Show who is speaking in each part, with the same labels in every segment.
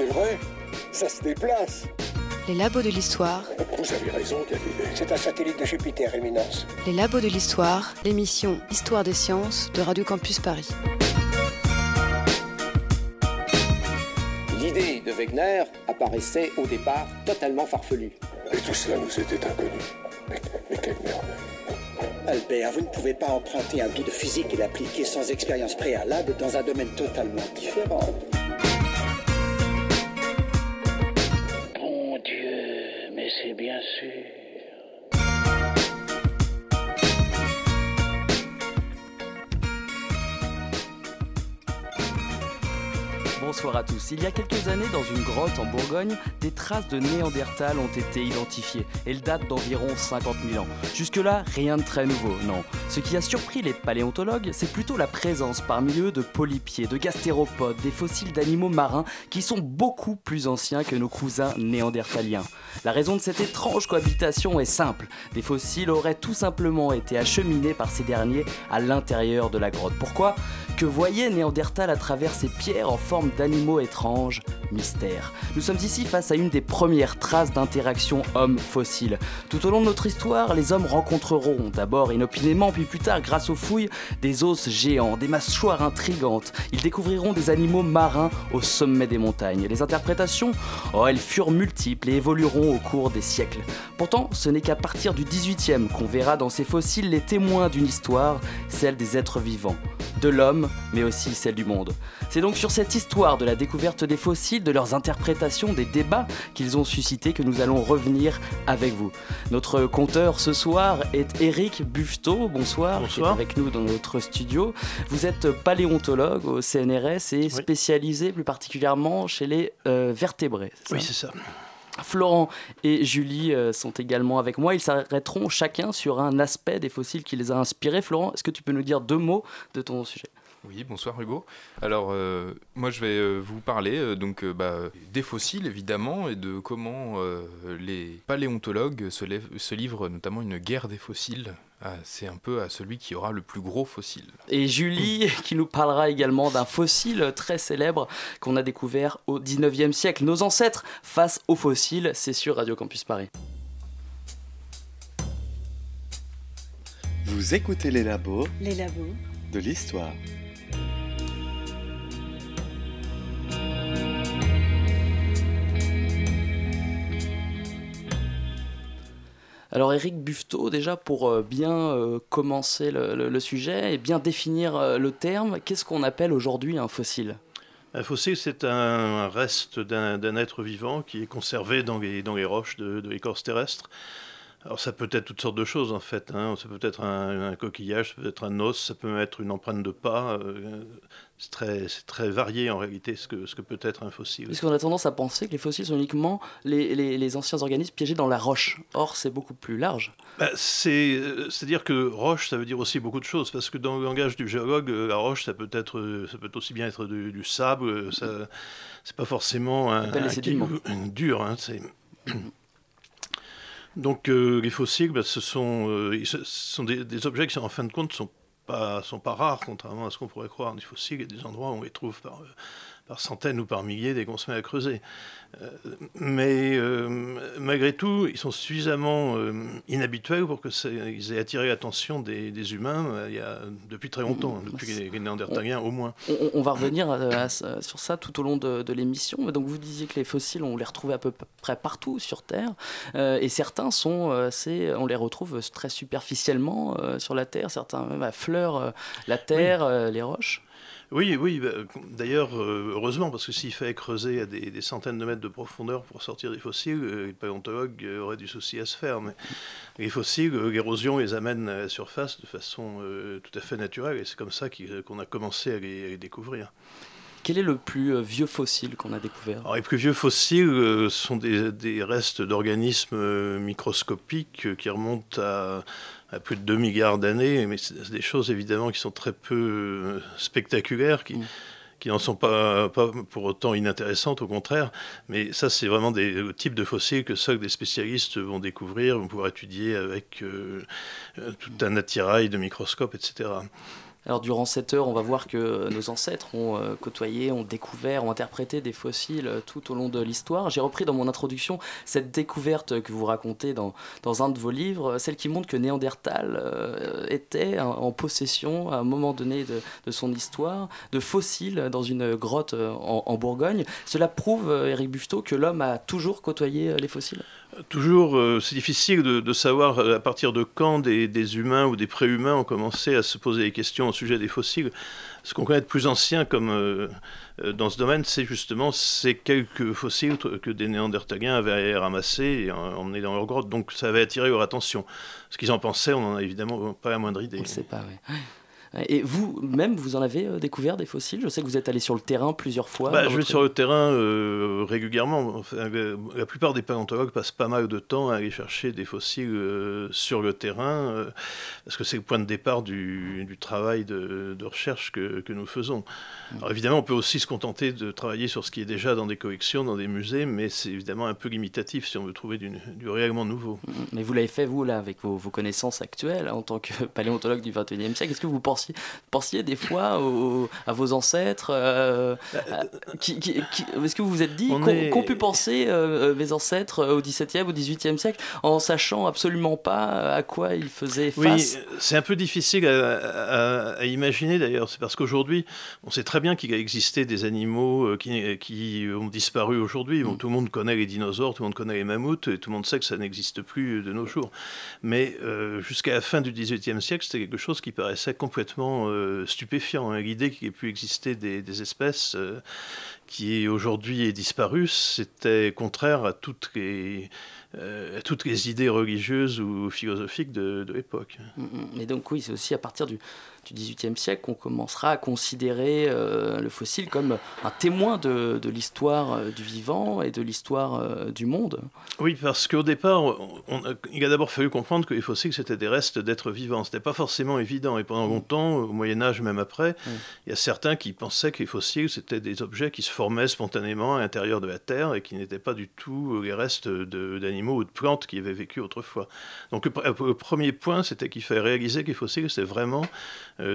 Speaker 1: c'est vrai, ça se déplace.
Speaker 2: Les labos de l'histoire.
Speaker 1: Vous avez raison, Galilée.
Speaker 3: C'est un satellite de Jupiter, Éminence.
Speaker 2: Les labos de l'histoire, l'émission Histoire des sciences de Radio Campus Paris.
Speaker 4: L'idée de Wegener apparaissait au départ totalement farfelue.
Speaker 1: Et tout cela nous était inconnu. Mais, mais quelle merveille.
Speaker 3: Albert, vous ne pouvez pas emprunter un bout de physique et l'appliquer sans expérience préalable dans un domaine totalement différent.
Speaker 5: Bonsoir à tous. Il y a quelques années, dans une grotte en Bourgogne, des traces de Néandertal ont été identifiées. Elles datent d'environ 50 000 ans. Jusque-là, rien de très nouveau, non. Ce qui a surpris les paléontologues, c'est plutôt la présence parmi eux de polypiers, de gastéropodes, des fossiles d'animaux marins qui sont beaucoup plus anciens que nos cousins néandertaliens. La raison de cette étrange cohabitation est simple. Des fossiles auraient tout simplement été acheminés par ces derniers à l'intérieur de la grotte. Pourquoi? Que voyait Néandertal à travers ces pierres en forme d'animaux étranges Mystère. Nous sommes ici face à une des premières traces d'interaction homme-fossile. Tout au long de notre histoire, les hommes rencontreront, d'abord inopinément, puis plus tard, grâce aux fouilles, des os géants, des mâchoires intrigantes. Ils découvriront des animaux marins au sommet des montagnes. Les interprétations, oh, elles furent multiples et évolueront au cours des siècles. Pourtant, ce n'est qu'à partir du 18e qu'on verra dans ces fossiles les témoins d'une histoire, celle des êtres vivants, de l'homme, mais aussi celle du monde. C'est donc sur cette histoire de la découverte des fossiles, de leurs interprétations, des débats qu'ils ont suscité que nous allons revenir avec vous. Notre conteur ce soir est Eric Buffetot, bonsoir, qui est
Speaker 6: Bonsoir.
Speaker 5: avec nous dans notre studio. Vous êtes paléontologue au CNRS et spécialisé plus particulièrement chez les euh, vertébrés.
Speaker 6: Oui, c'est ça.
Speaker 5: Florent et Julie euh, sont également avec moi. Ils s'arrêteront chacun sur un aspect des fossiles qui les a inspirés. Florent, est-ce que tu peux nous dire deux mots de ton sujet?
Speaker 7: Oui, bonsoir Hugo. Alors, euh, moi je vais euh, vous parler euh, donc euh, bah, des fossiles évidemment et de comment euh, les paléontologues se, lèvent- se livrent notamment une guerre des fossiles. Ah, C'est un peu à celui qui aura le plus gros fossile.
Speaker 5: Et Julie, qui nous parlera également d'un fossile très célèbre qu'on a découvert au 19e siècle. Nos ancêtres face aux fossiles, c'est sur Radio Campus Paris.
Speaker 8: Vous écoutez les labos
Speaker 9: Les labos.
Speaker 8: de l'histoire.
Speaker 5: Alors Eric Buffetot, déjà pour euh, bien euh, commencer le, sujet et bien définir euh, le terme, qu'est-ce qu'on appelle aujourd'hui un fossile?
Speaker 6: Un fossile, c'est un reste d'un être vivant qui est conservé dans les, dans les roches de, de l'écorce terrestre. Alors ça peut être toutes sortes de choses en fait. hein. Ça peut être un, un coquillage, ça peut être un os, ça peut être une empreinte de pas. euh, c'est très, très varié en réalité ce que, ce que peut être un fossile.
Speaker 5: Parce qu'on a tendance à penser que les fossiles sont uniquement les, les- les anciens organismes piégés dans la roche. Or, c'est beaucoup plus large.
Speaker 6: Bah, euh, C'est-à-dire que roche, ça veut dire aussi beaucoup de choses, parce que dans le langage du géologue, euh, la roche, ça peut, être, ça peut aussi bien être du, du sable, c'est pas forcément un, un un dur. hein. Donc euh, les fossiles, bah, ce sont, euh, sont des, des objets qui, en fin de compte, sont pas, sont pas rares, contrairement à ce qu'on pourrait croire. Des fossiles, il y a des endroits où on les trouve par, euh, par centaines ou par milliers dès qu'on se met à creuser. Euh, mais euh, malgré tout, ils sont suffisamment euh, inhabituels pour qu'ils aient attiré l'attention des, des humains il y a, depuis très longtemps, hein, depuis les, les Néandertaliens au moins.
Speaker 5: On, va revenir à sur ça tout au long de, de l'émission. Donc, vous disiez que les fossiles, on les retrouve à peu près partout sur Terre. Euh, et certains sont assez. On les retrouve très superficiellement euh, sur la Terre. Certains même affleurent euh, la Terre, les roches.
Speaker 6: Oui, oui, bah, d'ailleurs, euh, heureusement, parce que s'il fallait creuser à des, des centaines de mètres de profondeur pour sortir des fossiles, euh, les paléontologues euh, auraient du souci à se faire. Mais les fossiles, l'érosion les amène à la surface de façon tout à fait naturelle, et c'est comme ça qu'on a commencé à les, à les découvrir.
Speaker 5: Quel est le plus vieux fossile qu'on a découvert?
Speaker 6: Alors, les plus vieux fossiles sont des, des restes d'organismes microscopiques qui remontent à, à plus de 2 milliards d'années, mais c'est des choses évidemment qui sont très peu euh, spectaculaires, qui, qui n'en sont pas, pour autant inintéressantes, au contraire. Mais ça, c'est vraiment des le type de fossiles que seuls des spécialistes vont découvrir, vont pouvoir étudier avec euh, euh, tout un attirail de microscopes, etc.
Speaker 5: Alors durant cette heure, on va voir que nos ancêtres ont euh, côtoyé, ont découvert, ont interprété des fossiles euh, tout au long de l'histoire. J'ai repris dans mon introduction cette découverte que vous racontez dans, un de vos livres, celle qui montre que Néandertal euh, était en possession à un moment donné de, son histoire de fossiles dans une grotte en, en Bourgogne. Cela prouve, Eric Buffetot, que l'homme a toujours côtoyé les fossiles?
Speaker 6: Toujours, euh, c'est difficile de, savoir à partir de quand des, des humains ou des préhumains ont commencé à se poser des questions au sujet des fossiles. Ce qu'on connaît de plus ancien comme euh, dans ce domaine, c'est justement ces quelques fossiles que des Néandertaliens avaient ramassés et emmenés dans leur grotte. Donc ça avait attiré leur attention. Ce qu'ils en pensaient, on n'en a évidemment pas la moindre idée.
Speaker 5: On ne sait pas, oui. Et vous-même, vous en avez euh, découvert des fossiles? Je sais que vous êtes allé sur le terrain plusieurs fois.
Speaker 6: Bah, je vais sur le terrain euh, régulièrement. Enfin, la plupart des paléontologues passent pas mal de temps à aller chercher des fossiles euh, sur le terrain, euh, parce que c'est le point de départ du, du travail de, de, recherche que, que nous faisons. Mmh. Alors évidemment, on peut aussi se contenter de travailler sur ce qui est déjà dans des collections, dans des musées, mais c'est évidemment un peu limitatif si on veut trouver du, du réellement nouveau.
Speaker 5: Mmh. Mais vous l'avez fait, vous, là, avec vos, vos connaissances actuelles, en tant que paléontologue du 21e siècle. Est-ce que vous pensez pensiez, pensiez des fois au, à vos ancêtres euh, à, qui, qui, qui, Est-ce que vous vous êtes dit qu'ont est... qu pu penser euh, mes ancêtres au XVIIe, au XVIIIe siècle, en sachant absolument pas à quoi ils faisaient face?
Speaker 6: Oui, c'est un peu difficile à, à, à imaginer d'ailleurs. C'est parce qu'aujourd'hui, on sait très bien qu'il a existé des animaux euh, qui, qui ont disparu aujourd'hui. Bon, mm. Tout le monde connaît les dinosaures, tout le monde connaît les mammouths, et tout le monde sait que ça n'existe plus de nos jours. Mais euh, jusqu'à la fin du XVIIIe siècle, c'était quelque chose qui paraissait complètement euh, stupéfiant. Hein. L'idée qu'il ait pu exister des, espèces euh, qui aujourd'hui est disparue, c'était contraire à toutes les, euh, toutes les idées religieuses ou philosophiques de, de l'époque.
Speaker 5: Mais donc oui, c'est aussi à partir du, du XVIIIe siècle qu'on commencera à considérer euh, le fossile comme un témoin de, de l'histoire euh, du vivant et de l'histoire euh, du monde.
Speaker 6: Oui, parce qu'au départ, on, il a d'abord fallu comprendre que les fossiles, c'était des restes d'êtres vivants. Ce n'était pas forcément évident. Et pendant longtemps, au Moyen-Âge, même après, il y a certains qui pensaient que les fossiles, c'était des objets qui se formaient spontanément à l'intérieur de la Terre et qui n'étaient pas du tout les restes d'animaux ou de plantes qui avaient vécu autrefois. Donc le, le premier point, c'était qu'il fallait réaliser que les fossiles, c'était vraiment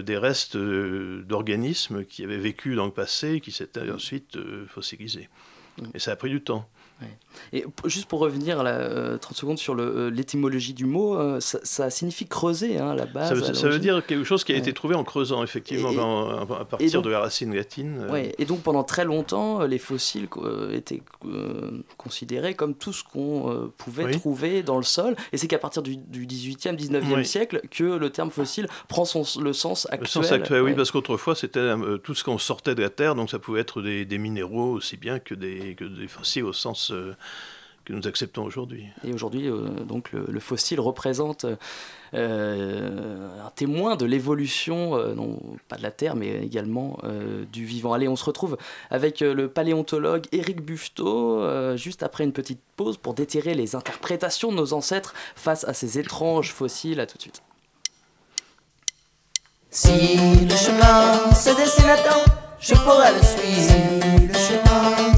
Speaker 6: des restes euh, d'organismes qui avaient vécu dans le passé et qui s'étaient ensuite euh, fossilisés. Et ça a pris du temps.
Speaker 5: Ouais. Et juste pour revenir à la, euh, 30 secondes sur euh, l'étymologie du mot, euh, ça, ça, signifie creuser hein, à la base.
Speaker 6: Ça, veut, ça veut dire quelque chose qui a ouais. été trouvé en creusant, effectivement, et, en, à partir donc, de la racine latine.
Speaker 5: Euh. Ouais, et donc pendant très longtemps, les fossiles étaient considérés comme tout ce qu'on pouvait oui. trouver dans le sol. Et c'est qu'à partir du, du 18e, 19e oui. siècle que le terme fossile prend son, le sens actuel.
Speaker 6: Le sens actuel, oui, parce qu'autrefois, c'était tout ce qu'on sortait de la terre, donc ça pouvait être des, des minéraux aussi bien que des, que des fossiles au sens que nous acceptons aujourd'hui.
Speaker 5: Et aujourd'hui, euh, donc le, le, fossile représente euh, un témoin de l'évolution, euh, non pas de la Terre, mais également euh, du vivant. Allez, on se retrouve avec euh, le paléontologue Éric Buffetot, euh, juste après une petite pause pour déterrer les interprétations de nos ancêtres face à ces étranges fossiles. À tout de suite.
Speaker 9: Si le chemin se dessine à temps, je pourrais le suivre. Si le chemin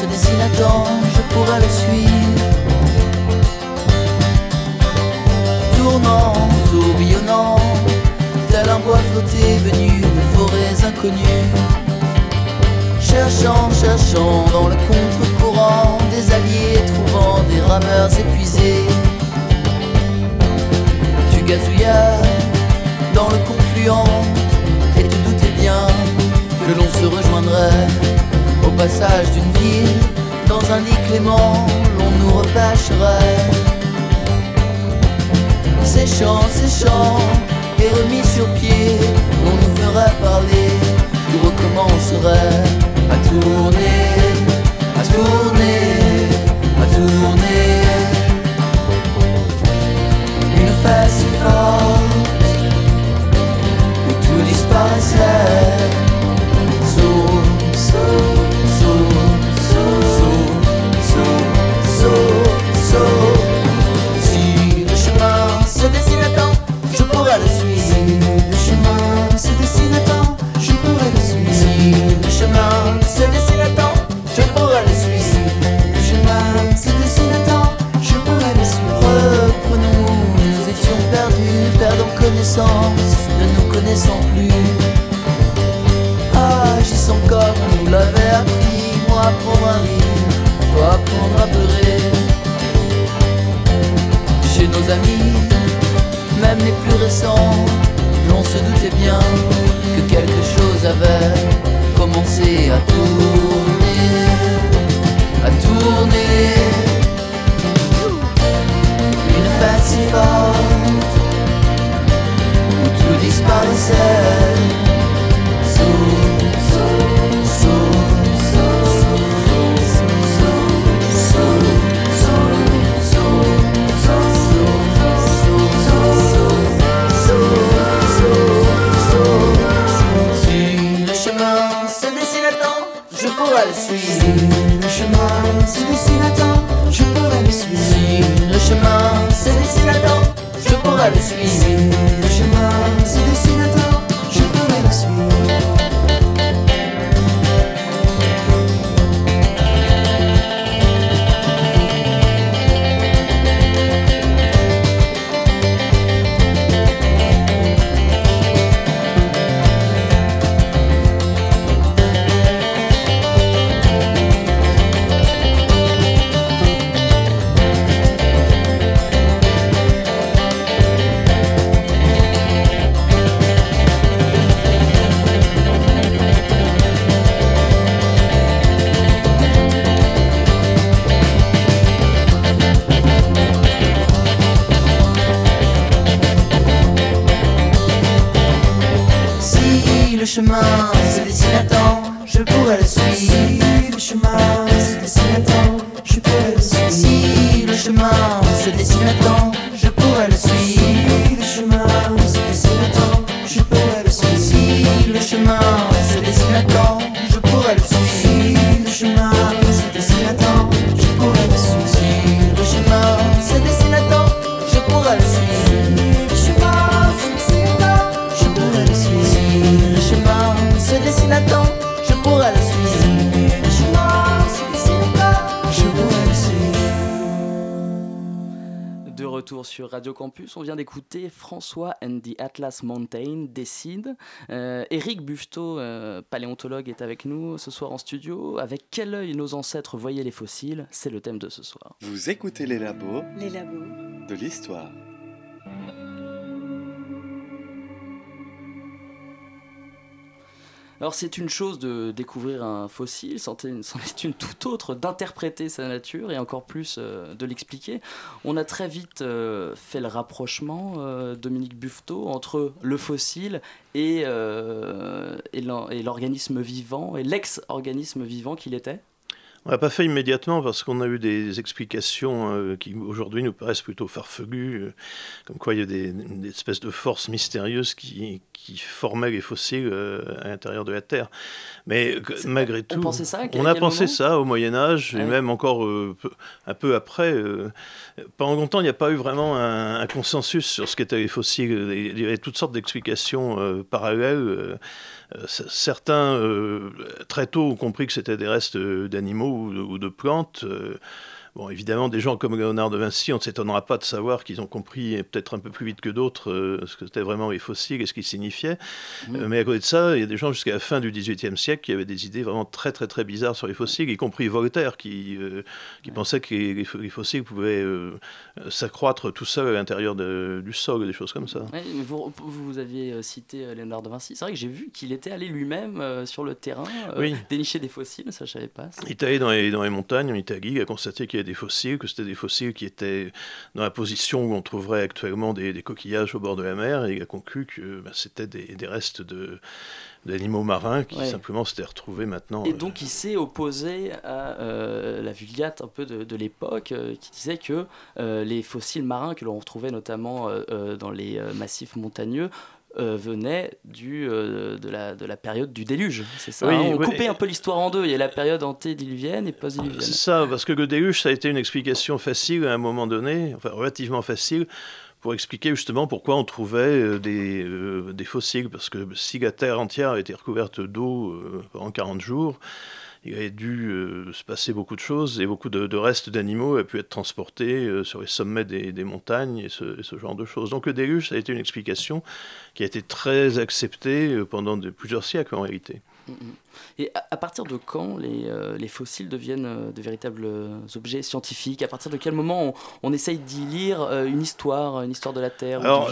Speaker 9: se dessine à temps, je pourrais le suivre. Tournant, tourbillonnant, tel un bois flotté venu de forêts inconnues. Cherchant, cherchant dans le contre-courant des alliés, trouvant des rameurs épuisés On
Speaker 5: vient d'écouter François and the Atlas Mountain décide. Euh, Eric Buffetot, euh, paléontologue, est avec nous ce soir en studio. Avec quel œil nos ancêtres voyaient les fossiles? C'est le thème de ce soir.
Speaker 8: Vous écoutez les labos
Speaker 2: Les labos.
Speaker 8: de l'histoire.
Speaker 5: Alors c'est une chose de découvrir un fossile, c'en est une toute autre d'interpréter sa nature et encore plus euh, de l'expliquer. On a très vite euh, fait le rapprochement, euh, Dominique Buffetot, entre le fossile et l'organisme vivant, et l'ex-organisme vivant qu'il était.
Speaker 6: On l'a pas fait immédiatement parce qu'on a eu des explications euh, qui aujourd'hui nous paraissent plutôt farfelues, euh, comme quoi il y a des, des espèces de forces mystérieuses qui, qui formaient les fossiles euh, à l'intérieur de la Terre. Mais malgré
Speaker 5: on
Speaker 6: tout,
Speaker 5: pensait ça
Speaker 6: on a pensé ça au Moyen Âge et
Speaker 5: Ouais.
Speaker 6: même encore un peu après. pendant longtemps, il n'y a pas eu vraiment un, un consensus sur ce qu'étaient les fossiles. Il y avait toutes sortes d'explications parallèles. Euh, certains, euh, très tôt, ont compris que c'était des restes euh, d'animaux ou de plantes. Bon, évidemment, des gens comme Léonard de Vinci, on ne s'étonnera pas de savoir qu'ils ont compris, peut-être un peu plus vite que d'autres, euh, ce que c'était vraiment les fossiles et ce qu'ils signifiaient. Euh, mais à côté de ça, il y a des gens jusqu'à la fin du XVIIIe siècle qui avaient des idées vraiment très très très bizarres sur les fossiles, y compris Voltaire qui, euh, qui pensait que les, les fo- les fossiles pouvaient s'accroître tout seuls à l'intérieur du sol, des choses comme ça.
Speaker 5: Ouais, mais vous, vous aviez cité Léonard de Vinci. C'est vrai que j'ai vu qu'il était allé lui-même sur le terrain
Speaker 6: Oui.
Speaker 5: dénicher des fossiles, ça je savais pas. ça.
Speaker 6: Il est allé dans les, dans les montagnes en Italie, il a constaté qu'il des fossiles, que c'était des fossiles qui étaient dans la position où on trouverait actuellement des, des coquillages au bord de la mer, et il a conclu que bah, c'était des, des restes d'animaux marins qui
Speaker 5: Ouais.
Speaker 6: simplement s'étaient retrouvés maintenant.
Speaker 5: Et
Speaker 6: euh,
Speaker 5: donc il s'est opposé à euh, la vulgate un peu de, de l'époque euh, qui disait que les fossiles marins que l'on retrouvait notamment dans les massifs montagneux euh, venaient du, euh, de, la, de la période du déluge. C'est ça
Speaker 6: Oui,
Speaker 5: hein On
Speaker 6: oui.
Speaker 5: coupait un peu l'histoire en deux. Il y a la période antédiluvienne et
Speaker 6: C'est
Speaker 5: post-diluvienne.
Speaker 6: ça, parce que le déluge, ça a été une explication facile à un moment donné, enfin relativement facile, pour expliquer justement pourquoi on trouvait euh, des, euh, des fossiles. Parce que si la Terre entière a été recouverte d'eau pendant 40 jours, il avait dû euh, se passer beaucoup de choses et beaucoup de, restes d'animaux avaient pu être transportés euh, sur les sommets des, montagnes et ce, genre de choses. Donc le déluge, ça a été une explication qui a été très acceptée euh, pendant plusieurs siècles en réalité.
Speaker 5: Et à, partir de quand les, euh, les fossiles deviennent euh, de véritables euh, objets scientifiques? À partir de quel moment on, on essaye d'y lire une histoire, une histoire de la Terre
Speaker 6: Alors,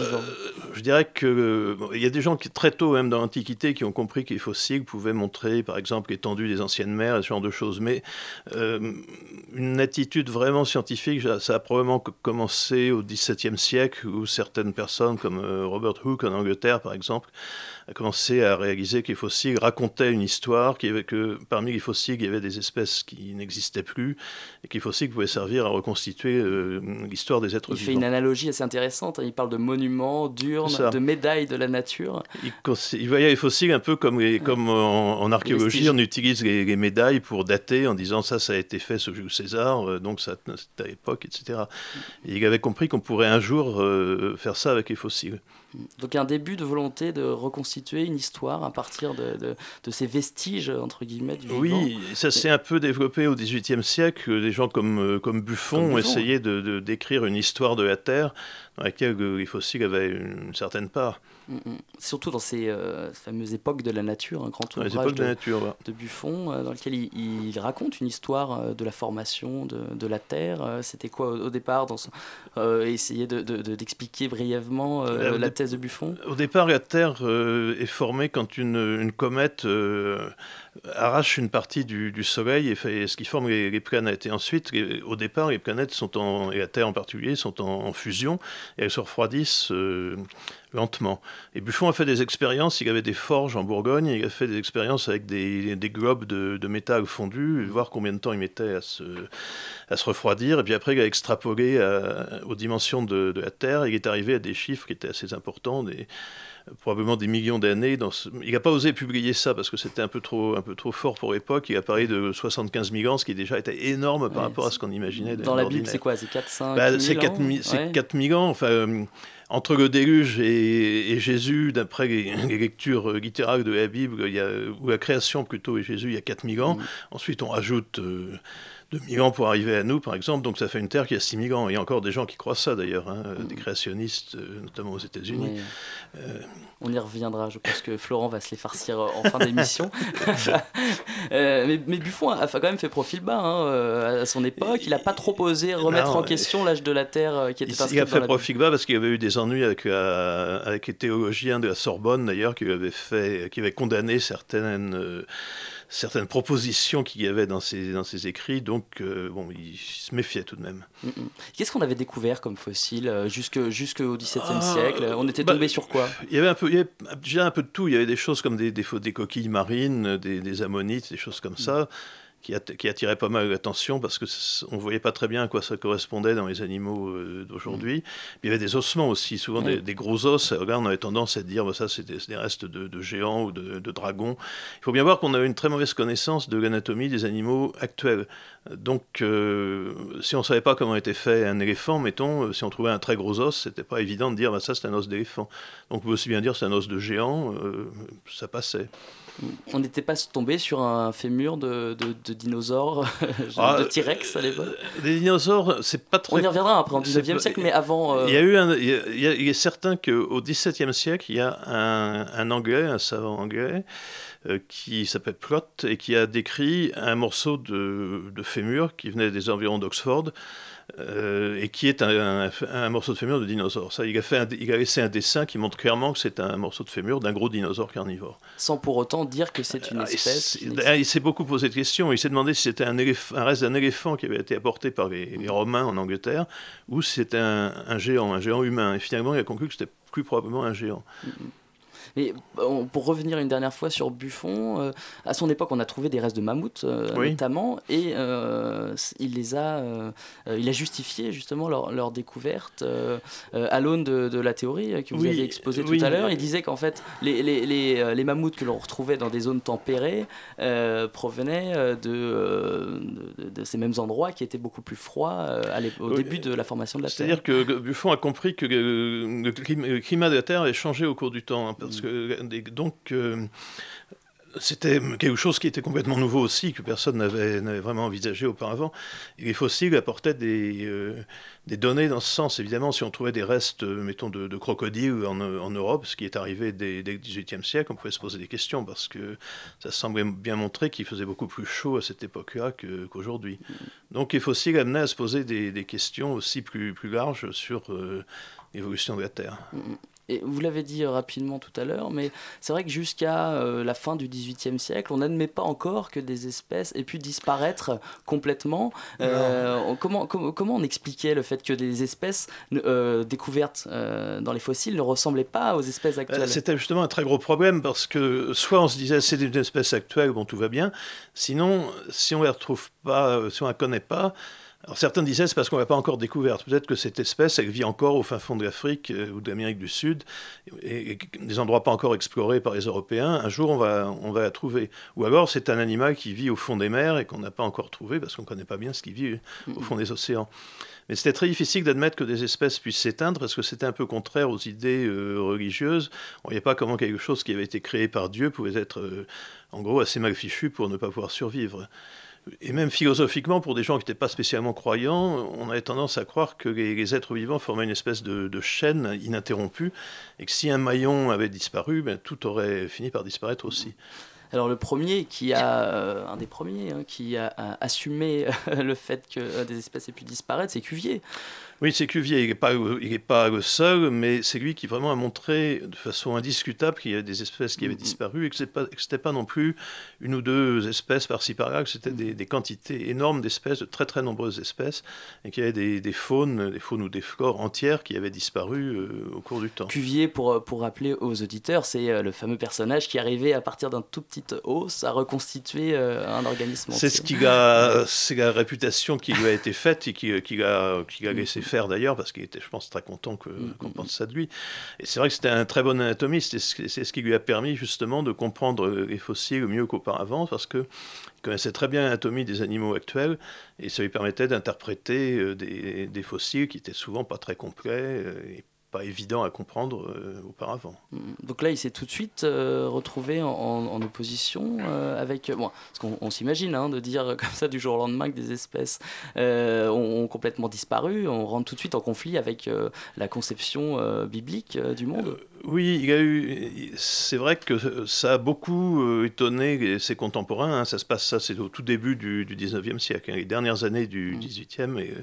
Speaker 6: Je dirais qu'il il y a des gens qui, très tôt, même dans l'Antiquité, qui ont compris que les fossiles pouvaient montrer, par exemple, l'étendue des anciennes mers, ce genre de choses. Mais une attitude vraiment scientifique, ça a probablement commencé au XVIIe siècle, où certaines personnes, comme Robert Hooke en Angleterre, par exemple, a commencé à réaliser que les fossiles racontaient une histoire, qu'il avait que parmi les fossiles, il y avait des espèces qui n'existaient plus, et que les fossiles pouvaient servir à reconstituer euh, l'histoire des êtres
Speaker 5: il
Speaker 6: vivants.
Speaker 5: Il fait une analogie assez intéressante, hein. il parle de monuments, d'urnes, de médailles de la nature.
Speaker 6: Il, voyait les fossiles un peu comme, comme en, archéologie, on utilise les, médailles pour dater en disant ça, ça a été fait sous Jules César, euh, donc ça c'était à l'époque, etc. Et il avait compris qu'on pourrait un jour euh, faire ça avec les fossiles.
Speaker 5: Donc un début de volonté de reconstituer une histoire à partir de, de, ces vestiges, entre guillemets, du
Speaker 6: Oui,
Speaker 5: vivant.
Speaker 6: ça s'est un peu développé au XVIIIe siècle. Des gens comme, euh, comme Buffon, ont essayé de, d'écrire une histoire de la Terre dans laquelle les fossiles avaient une certaine part.
Speaker 5: Mm, mm. Surtout dans ces euh, fameuses époques de la nature, un grand ouvrage
Speaker 6: de,
Speaker 5: de,
Speaker 6: nature,
Speaker 5: de, Buffon, euh, dans lequel il, raconte une histoire euh, de la formation de, de la Terre. C'était quoi au, départ dans Essayer d'expliquer brièvement la thèse de Buffon?
Speaker 6: Au départ, la Terre est formée quand une, une comète arrache une partie du, du Soleil et fait ce qui forme les, planètes. Et ensuite, au départ, les planètes sont en, et la Terre en particulier sont en, fusion et elles se refroidissent lentement. Et Buffon a fait des expériences, il avait des forges en Bourgogne, il a fait des expériences avec des, des globes de, de, métal fondu, voir combien de temps il mettait à se, à se refroidir. Et puis après, il a extrapolé aux dimensions de, de, la Terre, il est arrivé à des chiffres qui étaient assez importants, probablement des millions d'années. Il n'a pas osé publier ça parce que c'était un, peu trop, un peu trop fort pour l'époque. Il a parlé de 75 000 ans, ce qui déjà était énorme par rapport à ce qu'on imaginait.
Speaker 5: Dans la Bible, c'est quoi C'est 4, 5
Speaker 6: bah, C'est 4, 000 ans. Enfin, euh, entre le déluge et, Jésus, d'après les, lectures littérales de la Bible, il y a, ou la création plutôt et Jésus, il y a 4000 ans. Mm. Ensuite, on rajoute euh, 2000 ans pour arriver à nous, par exemple. Donc ça fait une Terre qui a 6000 ans. Il y a encore des gens qui croient ça, d'ailleurs, hein, mm. des créationnistes, euh, notamment aux États-Unis.
Speaker 5: Euh, on y reviendra. Je pense que Florent va se les farcir en fin d'émission. Euh, mais, Buffon a, quand même fait profil bas hein, à son époque. Il n'a pas trop osé remettre en question l'âge de la Terre qui était
Speaker 6: il, il a fait profil bas parce qu'il avait eu des ennuis avec, avec les théologiens de la Sorbonne, d'ailleurs, qui avait fait, qui avait condamné certaines certaines propositions qu'il y avait dans ses, dans ses écrits, donc euh, bon, il se méfiait tout de même.
Speaker 5: Mm, mm. Qu'est-ce qu'on avait découvert comme fossile jusqu'au XVIIe ah, siècle? On était tombé bah, sur quoi?
Speaker 6: Il y avait un peu, il y avait déjà un peu de tout. Il y avait des choses comme des, des, des coquilles marines, des, des, ammonites, des choses comme mm. ça qui, attirait pas mal l'attention parce que on voyait pas très bien à quoi ça correspondait dans les animaux euh, d'aujourd'hui. Il y avait des ossements aussi, souvent des, gros os. Là, on avait tendance à dire bah, ça, c'est des, restes de, géants ou de, dragons. Il faut bien voir qu'on avait une très mauvaise connaissance de l'anatomie des animaux actuels. Donc, euh, si on savait pas comment était fait un éléphant, mettons, euh, si on trouvait un très gros os, c'était pas évident de dire bah, ça, c'est un os d'éléphant. Donc, on peut aussi bien dire c'est un os de géant, ça passait
Speaker 5: on n'était pas tombé sur un fémur de, de, dinosaures, ah, de T-Rex à l'époque
Speaker 6: Des dinosaures, c'est pas très.
Speaker 5: On y reviendra après, en 19e siècle, mais avant.
Speaker 6: Euh, il y a eu un, il, est certain qu'au 17e siècle, il y a un, un anglais, un savant anglais, euh, qui s'appelle Plot et qui a décrit un morceau de, de fémur qui venait des environs d'Oxford euh, et qui est un, un, morceau de fémur de dinosaure. Ça, il, a fait il a laissé un dessin qui montre clairement que c'est un morceau de fémur d'un gros dinosaure carnivore.
Speaker 5: Sans pour autant dire que c'est une euh, espèce.
Speaker 6: il s'est beaucoup posé de questions. Il s'est demandé si c'était un, un, reste d'un éléphant qui avait été apporté par les, Romains en Angleterre ou si c'était un, géant, un géant humain. Et finalement, il a conclu que c'était plus probablement un géant.
Speaker 5: Mm, mm. Mais pour revenir une dernière fois sur Buffon, euh, à son époque, on a trouvé des restes de mammouths euh, notamment, et euh, il les a, il a justifié justement leur, leur découverte à l'aune de, la théorie que vous avez exposée tout à l'heure. Il disait qu'en fait, les, les, les, les, mammouths que l'on retrouvait dans des zones tempérées provenaient de, de, ces mêmes endroits qui étaient beaucoup plus froids au début de la formation de la Terre.
Speaker 6: C'est-à-dire que Buffon a compris que le climat de la Terre avait changé au cours du temps, hein, donc, euh, c'était quelque chose qui était complètement nouveau aussi, que personne n'avait vraiment envisagé auparavant. Et les fossiles apportaient des, euh, des, données dans ce sens. Évidemment, si on trouvait des restes, euh, mettons, de, crocodiles en, Europe, ce qui est arrivé dès, dès, le XVIIIe siècle, on pouvait se poser des questions, parce que ça semblait bien montrer qu'il faisait beaucoup plus chaud à cette époque-là qu'aujourd'hui. Donc les fossiles amenaient à se poser des, questions aussi plus, larges sur l'évolution de la Terre.
Speaker 5: Et vous l'avez dit euh, rapidement tout à l'heure, mais c'est vrai que jusqu'à euh, la fin du XVIIIe siècle, on n'admet pas encore que des espèces aient pu disparaître complètement. Euh, comment, comment on expliquait le fait que des espèces découvertes dans les fossiles ne ressemblaient pas aux espèces actuelles?
Speaker 6: C'était justement un très gros problème parce que soit on se disait c'est une espèce actuelle, bon tout va bien, sinon si on ne retrouve pas, si on ne la connaît pas, alors certains disaient c'est parce qu'on ne l'a pas encore découverte. Peut-être que cette espèce, elle vit encore au fin fond de l'Afrique euh, ou d'Amérique du Sud, et, des endroits pas encore explorés par les Européens. Un jour, on va, on va la trouver. Ou alors, c'est un animal qui vit au fond des mers et qu'on n'a pas encore trouvé parce qu'on ne connaît pas bien ce qui vit au fond des océans. Mais c'était très difficile d'admettre que des espèces puissent s'éteindre parce que c'était un peu contraire aux idées euh, religieuses. On ne voyait pas comment quelque chose qui avait été créé par Dieu pouvait être, euh, en gros, assez mal fichu pour ne pas pouvoir survivre et même philosophiquement, pour des gens qui n'étaient pas spécialement croyants, on avait tendance à croire que les, êtres vivants formaient une espèce de, chaîne ininterrompue, et que si un maillon avait disparu, ben, tout aurait fini par disparaître aussi.
Speaker 5: Alors le premier qui a, euh, un des premiers, hein, qui a, assumé le fait que des espèces aient pu disparaître, c'est Cuvier.
Speaker 6: Oui, c'est Cuvier, il n'est pas, pas le seul, mais c'est lui qui vraiment a montré de façon indiscutable qu'il y a des espèces qui avaient mm-hmm. disparu et que ce n'était pas, non plus une ou deux espèces par-ci par-là, que c'était des, quantités énormes d'espèces, de très très nombreuses espèces, et qu'il y avait des, faunes, des faunes ou des flores entières qui avaient disparu euh, au cours du temps.
Speaker 5: Cuvier, pour, pour rappeler aux auditeurs, c'est euh, le fameux personnage qui arrivait à partir d'un tout petit os à reconstituer euh, un organisme.
Speaker 6: C'est ce qu'il a, c'est la réputation qui lui a été faite et qui, qui a, qui a laissé faire d'ailleurs, parce qu'il était, je pense, très content mm, qu'on mm, pense ça de lui. Et c'est vrai que c'était un très bon anatomiste, et c'est ce qui lui a permis justement de comprendre les fossiles mieux qu'auparavant, parce qu'il connaissait très bien l'anatomie des animaux actuels, et ça lui permettait d'interpréter euh, des, des, fossiles qui étaient souvent pas très complets, euh, et pas évident à comprendre euh, auparavant.
Speaker 5: Mm. Donc là, il s'est tout de suite euh, retrouvé en, opposition euh, avec... Bon, parce qu'on s'imagine hein, de dire comme ça du jour au lendemain que des espèces ont, complètement disparu, on rentre tout de suite en conflit avec la conception biblique du monde.
Speaker 6: oui, il y a eu... C'est vrai que ça a beaucoup étonné ses contemporains. Hein. Ça se passe, ça c'est au tout début du, du 19e siècle, hein, les dernières années du 18e mm. et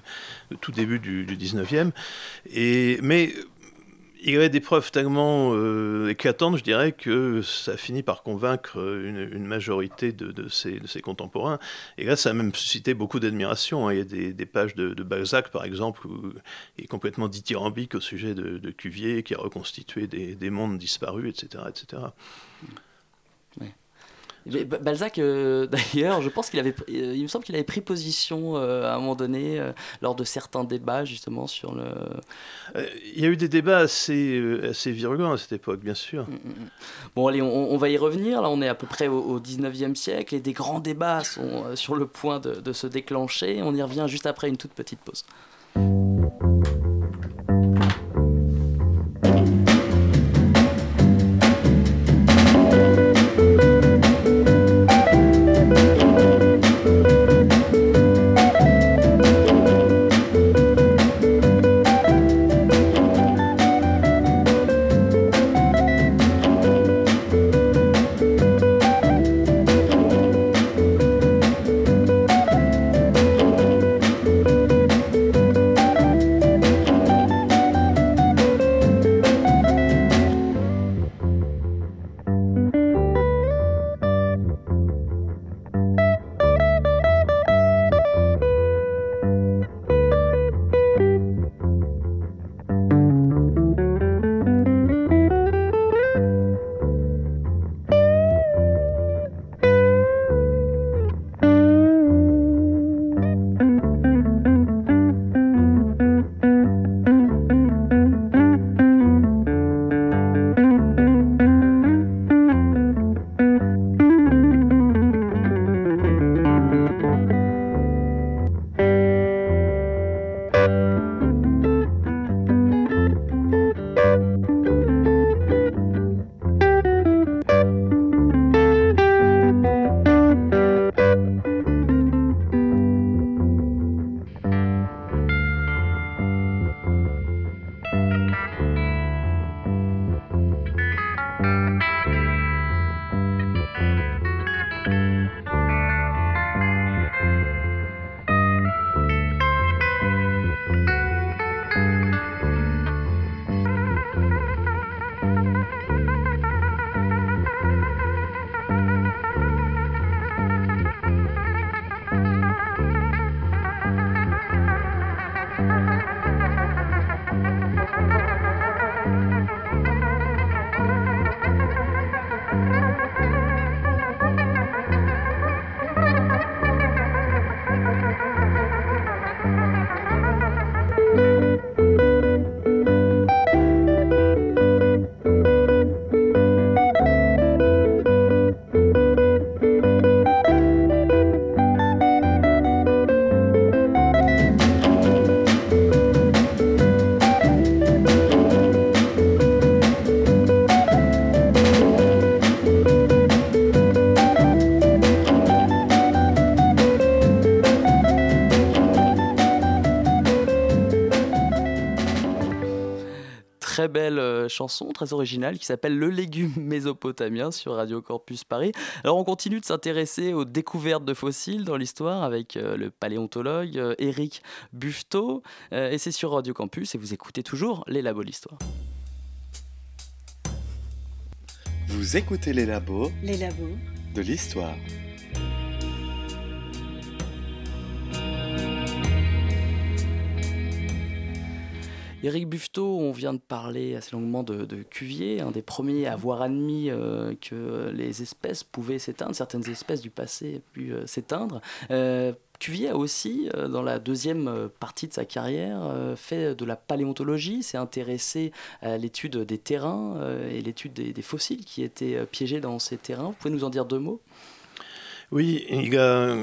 Speaker 6: le tout début du, du 19e. Et, mais il y avait des preuves tellement euh, éclatantes, je dirais, que ça a fini par convaincre une, majorité de, ses, contemporains. Et là, ça a même suscité beaucoup d'admiration. Hein. Il y a des, pages de, Balzac, par exemple, où il est complètement dithyrambique au sujet de, Cuvier, qui a reconstitué des, des mondes disparus, etc. etc.
Speaker 5: Balzac, euh, d'ailleurs, je pense qu'il avait, euh, il me semble qu'il avait pris position euh, à un moment donné lors de certains débats justement sur le.
Speaker 6: il y a eu des débats assez, assez virulents à cette époque, bien sûr. Mm, mm,
Speaker 5: mm. Bon, allez, on, va y revenir. Là, on est à peu près au, 19e siècle et des grands débats sont sur le point de, de se déclencher. On y revient juste après une toute petite pause. Chanson, très originale, qui s'appelle Le légume mésopotamien sur Radio Campus Paris. Alors on continue de s'intéresser aux découvertes de fossiles dans l'histoire avec euh, le paléontologue euh, Eric Buffetot. et c'est sur Radio Campus et vous écoutez toujours les labos de l'histoire.
Speaker 8: Vous écoutez les labos
Speaker 10: Les labos
Speaker 8: de l'histoire.
Speaker 5: Éric Buffetot, on vient de parler assez longuement de, Cuvier, un des premiers à avoir admis euh, que les espèces pouvaient s'éteindre, certaines espèces du passé pu euh, s'éteindre. Euh, Cuvier a aussi, dans la deuxième partie de sa carrière, fait de la paléontologie, s'est intéressé à l'étude des terrains et l'étude des, fossiles qui étaient piégés dans ces terrains. Vous pouvez nous en dire deux mots?
Speaker 6: Oui, il a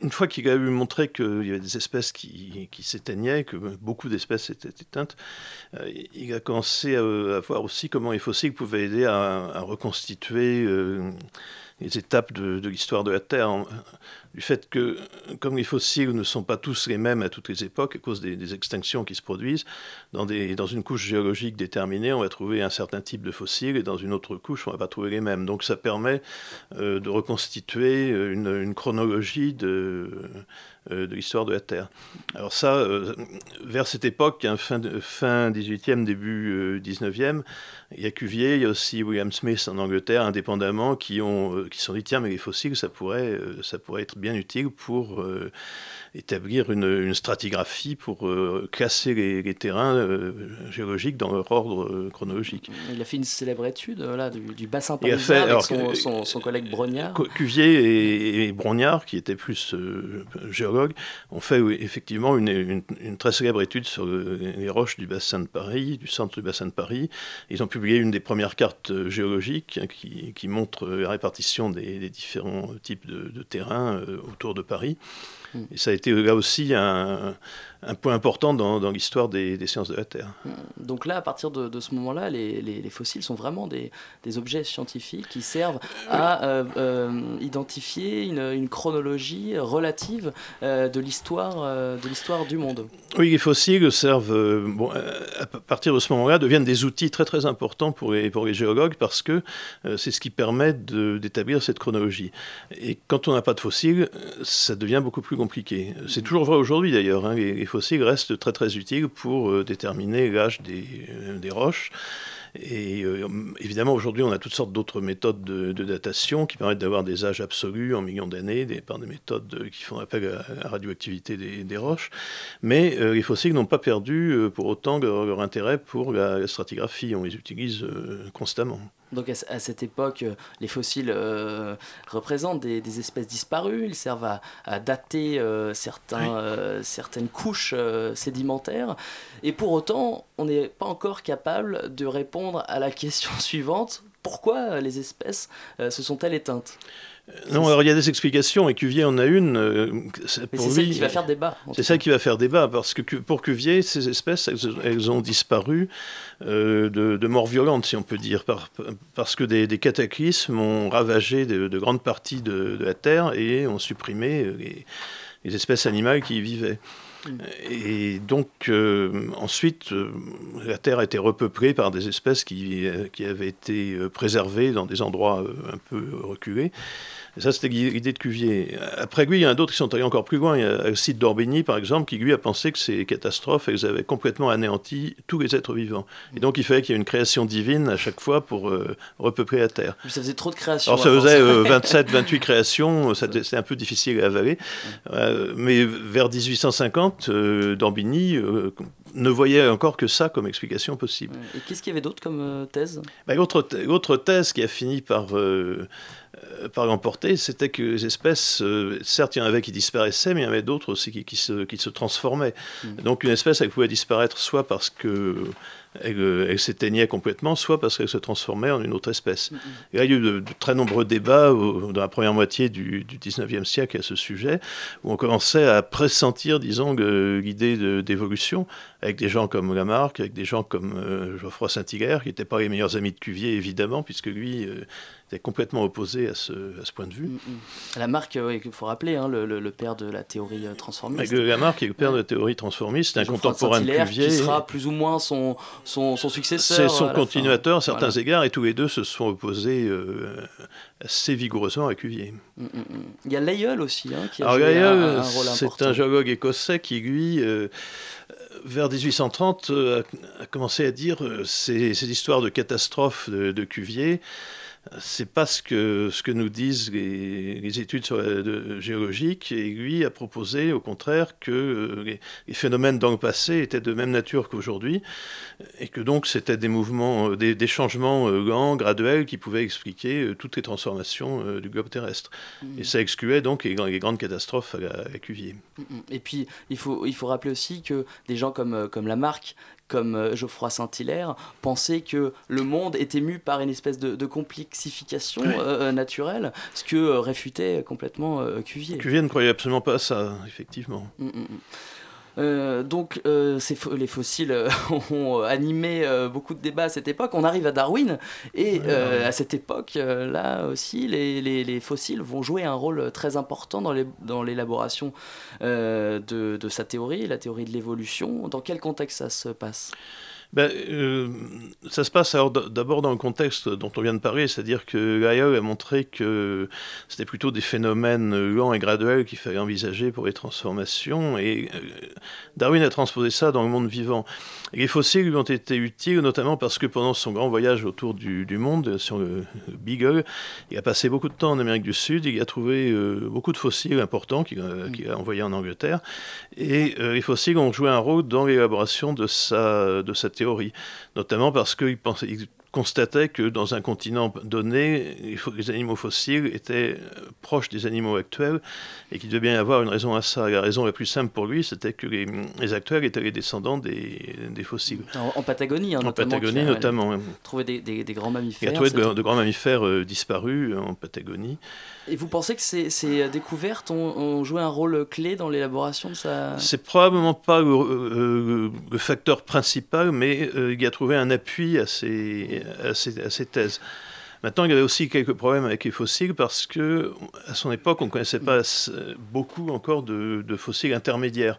Speaker 6: une fois qu'il a eu montré qu'il y avait des espèces qui, s'éteignaient, que beaucoup d'espèces étaient éteintes, euh, il a commencé à, voir aussi comment les fossiles pouvaient aider à, reconstituer euh, les étapes de, l'histoire de la Terre, du fait que, comme les fossiles ne sont pas tous les mêmes à toutes les époques, à cause des, extinctions qui se produisent, dans, des, dans, une couche géologique déterminée, on va trouver un certain type de fossiles, et dans une autre couche, on ne va pas trouver les mêmes. Donc ça permet euh, de reconstituer une, une chronologie de, euh, de l'histoire de la Terre. Alors ça, euh, vers cette époque, hein, fin, fin 18e, début 19e, il y a Cuvier, il y a aussi William Smith en Angleterre, indépendamment, qui, ont, qui sont dit, tiens, mais les fossiles, ça pourrait, ça pourrait être bien utile pour établir une, stratigraphie pour euh, classer les, terrains euh, géologiques dans leur ordre euh, chronologique.
Speaker 5: Il a fait une célèbre étude là, du, bassin parisien avec son, collègue Brognard.
Speaker 6: Cuvier et, Brognard, qui étaient plus géologues, ont fait effectivement une, très célèbre étude sur les roches du bassin de Paris, du centre du bassin de Paris. Ils ont publié une des premières cartes géologiques hein, qui, montre la répartition des, différents types de, de terrains autour de Paris. Et ça a été là aussi un, un point important dans, dans l'histoire des, des, sciences de la Terre. Mm.
Speaker 5: Donc là, à partir de, de ce moment-là, les, les, fossiles sont vraiment des, des, objets scientifiques qui servent à euh, euh, identifier une, une, chronologie relative euh, de l'histoire de l'histoire du monde.
Speaker 6: Oui, les fossiles servent, bon, à partir de ce moment-là, deviennent des outils très très importants pour les, pour les géologues parce que c'est ce qui permet d'établir cette chronologie. Et quand on n'a pas de fossiles, ça devient beaucoup plus compliqué. C'est toujours vrai aujourd'hui d'ailleurs. Hein, les, fossiles restent très très utiles pour euh, déterminer l'âge des, euh, des, roches. Et euh, évidemment, aujourd'hui, on a toutes sortes d'autres méthodes de, datation qui permettent d'avoir des âges absolus en millions d'années des, par des méthodes qui font appel à la radioactivité des, des roches. Mais les fossiles n'ont pas perdu pour autant leur, intérêt pour la, stratigraphie. On les utilise constamment.
Speaker 5: Donc à, cette époque, euh, les fossiles euh, représentent des, espèces disparues, ils servent à, dater euh, certains, certaines couches sédimentaires, et pour autant, on n'est pas encore capable de répondre à la question suivante, pourquoi les espèces se sont-elles éteintes?
Speaker 6: Non, alors il y a des explications, et Cuvier en a une.
Speaker 5: Euh, c'est ça qui va faire débat.
Speaker 6: C'est ça qui va faire débat, parce que pour Cuvier, ces espèces, elles, ont disparu euh, de, mort violente, si on peut dire, parce que des, cataclysmes ont ravagé de, grandes parties de, la Terre et ont supprimé les, espèces animales qui y vivaient. Mm. Et donc, euh, ensuite, la Terre a été repeuplée par des espèces qui, qui avaient été préservées dans des endroits un peu reculés. Et ça, c'était l'idée de Cuvier. Après lui, il y en a d'autres qui sont allés encore plus loin. Il y a le site d'Orbigny, par exemple, qui lui a pensé que ces catastrophes, elles avaient complètement anéanti tous les êtres vivants. Et donc, il fallait qu'il y ait une création divine à chaque fois pour euh, repeupler la Terre.
Speaker 5: Ça faisait trop de créations.
Speaker 6: Alors, ça faisait 27, 28 euh, créations. C'était un peu difficile à avaler. Euh, mais vers 1850, d'Orbigny ne voyait encore que ça comme explication possible.
Speaker 5: Et qu'est-ce qu'il y avait d'autre comme thèse?
Speaker 6: Ben, L'autre thèse qui a fini par par l'emporter, c'était que les espèces, euh, certes, il y en avait qui disparaissaient, mais il y en avait d'autres aussi qui, se, qui, se, transformaient. Mm. Donc une espèce, elle pouvait disparaître soit parce que euh, elle, s'éteignait complètement, soit parce qu'elle se transformait en une autre espèce. Et là, il y a eu de, très nombreux débats dans la première moitié du, du, 19e siècle à ce sujet, où on commençait à pressentir, disons, l'idée d'évolution, avec des gens comme Lamarck, avec des gens comme Geoffroy Saint-Hilaire, qui n'étaient pas les meilleurs amis de Cuvier, évidemment, puisque lui, était complètement opposé à ce, à ce point de vue.
Speaker 5: Lamarck, il faut rappeler, hein, le, le, père de la théorie transformiste.
Speaker 6: Lamarck est le père de la théorie transformiste, un contemporain de Cuvier.
Speaker 5: Qui sera plus ou moins son, son, son successeur.
Speaker 6: C'est son continuateur à certains voilà. égards, et tous les deux se sont opposés euh, assez vigoureusement à Cuvier.
Speaker 5: Mm, mm, mm. Il y a Lyell aussi, hein, qui a
Speaker 6: Alors,
Speaker 5: joué
Speaker 6: Lyell,
Speaker 5: un, un rôle important.
Speaker 6: C'est un géologue écossais qui, lui, euh, vers 1830, euh, a, commencé à dire euh, ces, ces, histoires de catastrophes de, de Cuvier c'est pas ce que, ce que nous disent les, les études sur de, géologiques, et lui a proposé au contraire que euh, les, les, phénomènes dans le passé étaient de même nature qu'aujourd'hui, et que donc c'était des mouvements, euh, des, des, changements euh, lents, graduels, qui pouvaient expliquer toutes les transformations du globe terrestre. Mmh. Et ça excluait donc les, les grandes catastrophes à, la, à Cuvier.
Speaker 5: Mmh. Et puis, il faut, il faut rappeler aussi que des gens comme, comme Lamarck, comme Geoffroy Saint-Hilaire, pensaient que le monde était mu par une espèce de, de complexification oui. euh, naturelle, ce que euh, réfutait complètement euh, Cuvier.
Speaker 6: Cuvier ne croyait absolument pas à ça, effectivement.
Speaker 5: Mm -mm. Euh, donc euh, les fossiles euh, ont animé beaucoup de débats à cette époque. On arrive à Darwin et ouais, à cette époque, là aussi, les, les, les, fossiles vont jouer un rôle très important dans l'élaboration de, de, sa théorie, la théorie de l'évolution. Dans quel contexte ça se passe?
Speaker 6: Ben, euh, ça se passe d'abord dans le contexte dont on vient de parler, c'est-à-dire que Lyell a montré que c'était plutôt des phénomènes lents et graduels qu'il fallait envisager pour les transformations, et euh, Darwin a transposé ça dans le monde vivant. Et les fossiles lui ont été utiles, notamment parce que pendant son grand voyage autour du, du monde, sur le, le, Beagle, il a passé beaucoup de temps en Amérique du Sud, il a trouvé euh, beaucoup de fossiles importants qu'il a, qu a envoyés en Angleterre, et euh, les fossiles ont joué un rôle dans l'élaboration de sa, de sa notamment parce qu'il constatait que dans un continent donné, les animaux fossiles étaient proches des animaux actuels et qu'il devait bien y avoir une raison à ça. La raison la plus simple pour lui, c'était que les, les, actuels étaient les descendants des, des fossiles.
Speaker 5: En, en Patagonie, hein,
Speaker 6: en Patagonie notamment.
Speaker 5: Trouvé des, des, des, grands mammifères.
Speaker 6: Il a trouvé de, de, grands mammifères euh, disparus en Patagonie.
Speaker 5: Et vous pensez que ces, ces découvertes ont, ont, joué un rôle clé dans l'élaboration de sa...
Speaker 6: C'est probablement pas le, euh, le, facteur principal, mais euh, il a trouvé un appui à ces, à ces, thèses. Maintenant, il y avait aussi quelques problèmes avec les fossiles parce que à son époque, on ne connaissait pas beaucoup encore de fossiles intermédiaires.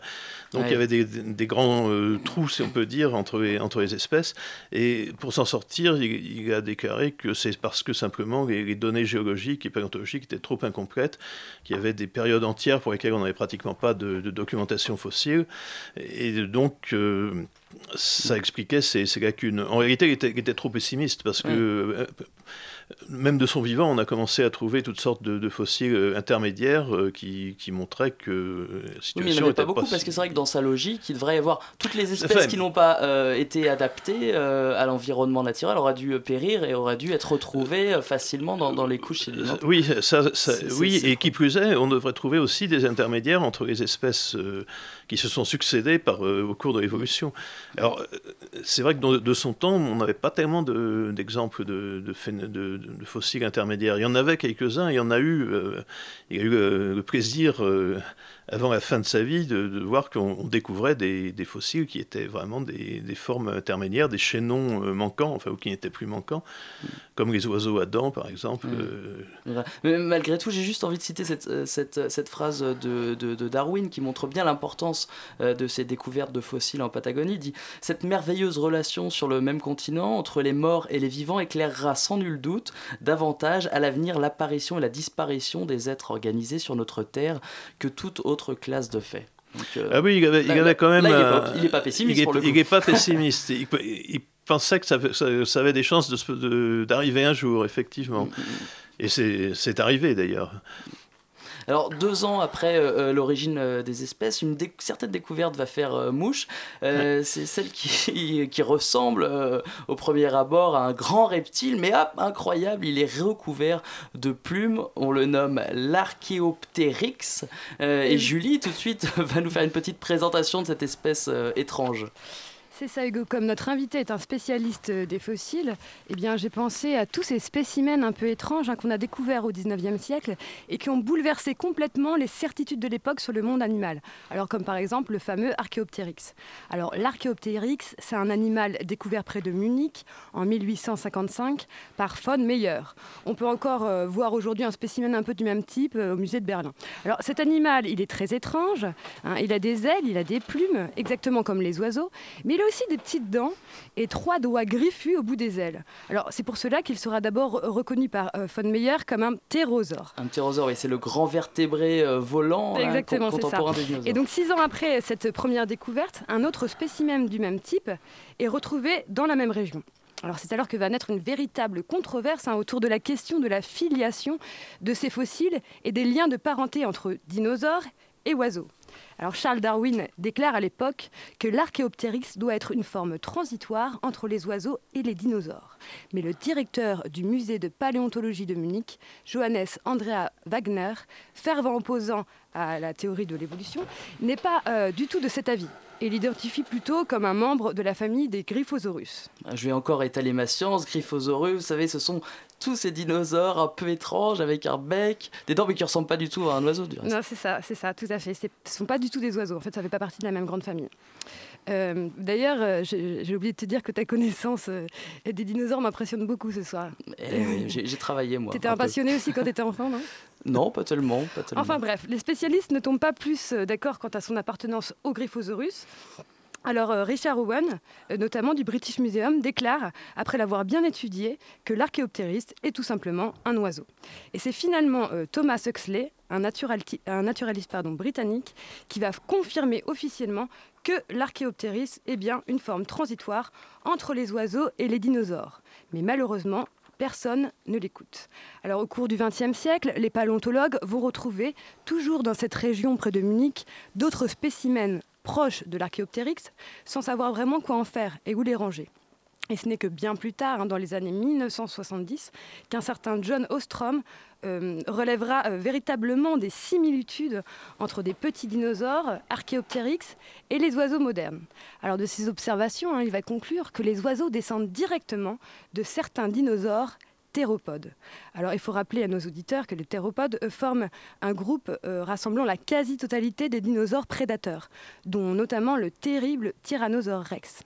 Speaker 6: Donc ouais. il y avait des, des grands euh, trous, si on peut dire, entre les, entre les espèces. Et pour s'en sortir, il, il, a déclaré que c'est parce que simplement les, les, données géologiques et paléontologiques étaient trop incomplètes, qu'il y avait des périodes entières pour lesquelles on n'avait pratiquement pas de, de, documentation fossile. Et donc euh, ça expliquait ces, ces, lacunes. En réalité, il était, il était trop pessimiste parce que euh, même de son vivant, on a commencé à trouver toutes sortes de, de fossiles euh, intermédiaires euh, qui, qui, montraient que euh, la situation
Speaker 5: oui, mais il n'y en avait pas beaucoup
Speaker 6: pas...
Speaker 5: parce que c'est vrai que dans sa logique, il devrait y avoir toutes les espèces enfin, qui n'ont pas euh, été adaptées à l'environnement naturel auraient dû périr et auraient dû être retrouvées facilement dans, dans les couches sédimentaires.
Speaker 6: Oui, ça, ça, oui et qui plus est, on devrait trouver aussi des intermédiaires entre les espèces qui se sont succédés par, au cours de l'évolution. Alors, c'est vrai que dans, de son temps, on n'avait pas tellement d'exemples de, fossiles intermédiaires. Il y en avait quelques-uns, il y en a eu, euh, il y a eu euh, le plaisir euh, avant la fin de sa vie de, de voir qu'on découvrait des, des, fossiles qui étaient vraiment des, des formes intermédiaires, des chaînons euh, manquants, enfin, ou qui n'étaient plus manquants, mmh. comme les oiseaux à dents, par exemple. Mmh.
Speaker 5: Euh... Mais malgré tout, j'ai juste envie de citer cette, euh, cette, cette phrase de, de, de, Darwin qui montre bien l'importance de ces découvertes de fossiles en Patagonie. Il dit Cette merveilleuse relation sur le même continent entre les morts et les vivants éclairera sans nul doute davantage à l'avenir l'apparition et la disparition des êtres organisés sur notre Terre que toute autre autre classe de faits.
Speaker 6: Donc, euh, ah oui, il avait, il avait quand même.
Speaker 5: Là, il n'est pas, pas, pessimiste.
Speaker 6: Il est,
Speaker 5: pour le coup.
Speaker 6: il n'est pas pessimiste. il, il, pensait que ça, ça, ça, avait des chances d'arriver de, un jour, effectivement. Mm -hmm. Et c'est arrivé d'ailleurs.
Speaker 5: Alors, deux ans après euh, l'origine euh, des espèces, une dé certaine découverte va faire euh, mouche. Euh, ouais. C'est celle qui, qui ressemble euh, au premier abord à un grand reptile, mais hop, incroyable, il est recouvert de plumes. On le nomme l'Archéoptérix. Euh, et Julie, tout de suite, va nous faire une petite présentation de cette espèce étrange.
Speaker 10: C'est ça, Hugo. Comme notre invité est un spécialiste des fossiles, eh bien, j'ai pensé à tous ces spécimens un peu étranges hein, qu'on a découverts au 19e siècle et qui ont bouleversé complètement les certitudes de l'époque sur le monde animal. Alors, comme par exemple le fameux Archéoptérix. Alors, l'Archéoptérix, c'est un animal découvert près de Munich en 1855 par von Meyer. On peut encore euh, voir aujourd'hui un spécimen un peu du même type euh, au musée de Berlin. Alors, cet animal, il est très étrange. Hein. il a des ailes, il a des plumes, exactement comme les oiseaux, mais aussi des petites dents et trois doigts griffus au bout des ailes. Alors c'est pour cela qu'il sera d'abord reconnu par euh, von Meyer comme un ptérosaure.
Speaker 5: Un ptérosaure, oui, c'est le grand vertébré euh, volant hein,
Speaker 10: Exactement, contemporain des dinosaures. Et donc six ans après cette première découverte, un autre spécimen du même type est retrouvé dans la même région. Alors c'est alors que va naître une véritable controverse hein, autour de la question de la filiation de ces fossiles et des liens de parenté entre dinosaures et oiseaux. Alors Charles Darwin déclare à l'époque que l'Archéoptérix doit être une forme transitoire entre les oiseaux et les dinosaures. Mais le directeur du musée de paléontologie de Munich, Johannes Andrea Wagner, fervent opposant à la théorie de l'évolution, n'est pas euh, du tout de cet avis et l'identifie plutôt comme un membre de la famille des Gryphosaurus.
Speaker 5: Je vais encore étaler ma science. Gryphosaurus, vous savez, ce sont tous ces dinosaures un peu étranges avec un bec, des dents mais qui ressemblent pas du tout à un oiseau. Du
Speaker 10: Non, c'est ça, c'est ça, tout à fait. Ce ne sont pas du tout des oiseaux. En fait, ça fait pas partie de la même grande famille. Euh, d'ailleurs, euh, j'ai oublié de te dire que ta connaissance euh, des dinosaures m'impressionne beaucoup ce soir.
Speaker 5: Eh j'ai travaillé moi.
Speaker 10: Tu étais un, passionné aussi quand tu étais enfant, non?
Speaker 5: Non, pas tellement, pas tellement.
Speaker 10: Enfin bref, les spécialistes ne tombent pas plus d'accord quant à son appartenance au Gryphosaurus. Alors Richard Owen, notamment du British Museum, déclare, après l'avoir bien étudié, que l'archéoptériste est tout simplement un oiseau. Et c'est finalement euh, Thomas Huxley, un, naturaliste britannique, qui va confirmer officiellement que l'archéoptériste est bien une forme transitoire entre les oiseaux et les dinosaures. Mais malheureusement, personne ne l'écoute. Alors au cours du XXe siècle, les paléontologues vont retrouver, toujours dans cette région près de Munich, d'autres spécimens proche de l'archéoptérix sans savoir vraiment quoi en faire et où les ranger. Et ce n'est que bien plus tard, hein, dans les années 1970, qu'un certain John Ostrom euh, relèvera euh, véritablement des similitudes entre des petits dinosaures, archéoptérix, et les oiseaux modernes. Alors de ces observations, hein, il va conclure que les oiseaux descendent directement de certains dinosaures théropodes. Alors il faut rappeler à nos auditeurs que les théropodes forment un groupe euh, rassemblant la quasi-totalité des dinosaures prédateurs, dont notamment le terrible Tyrannosaure rex.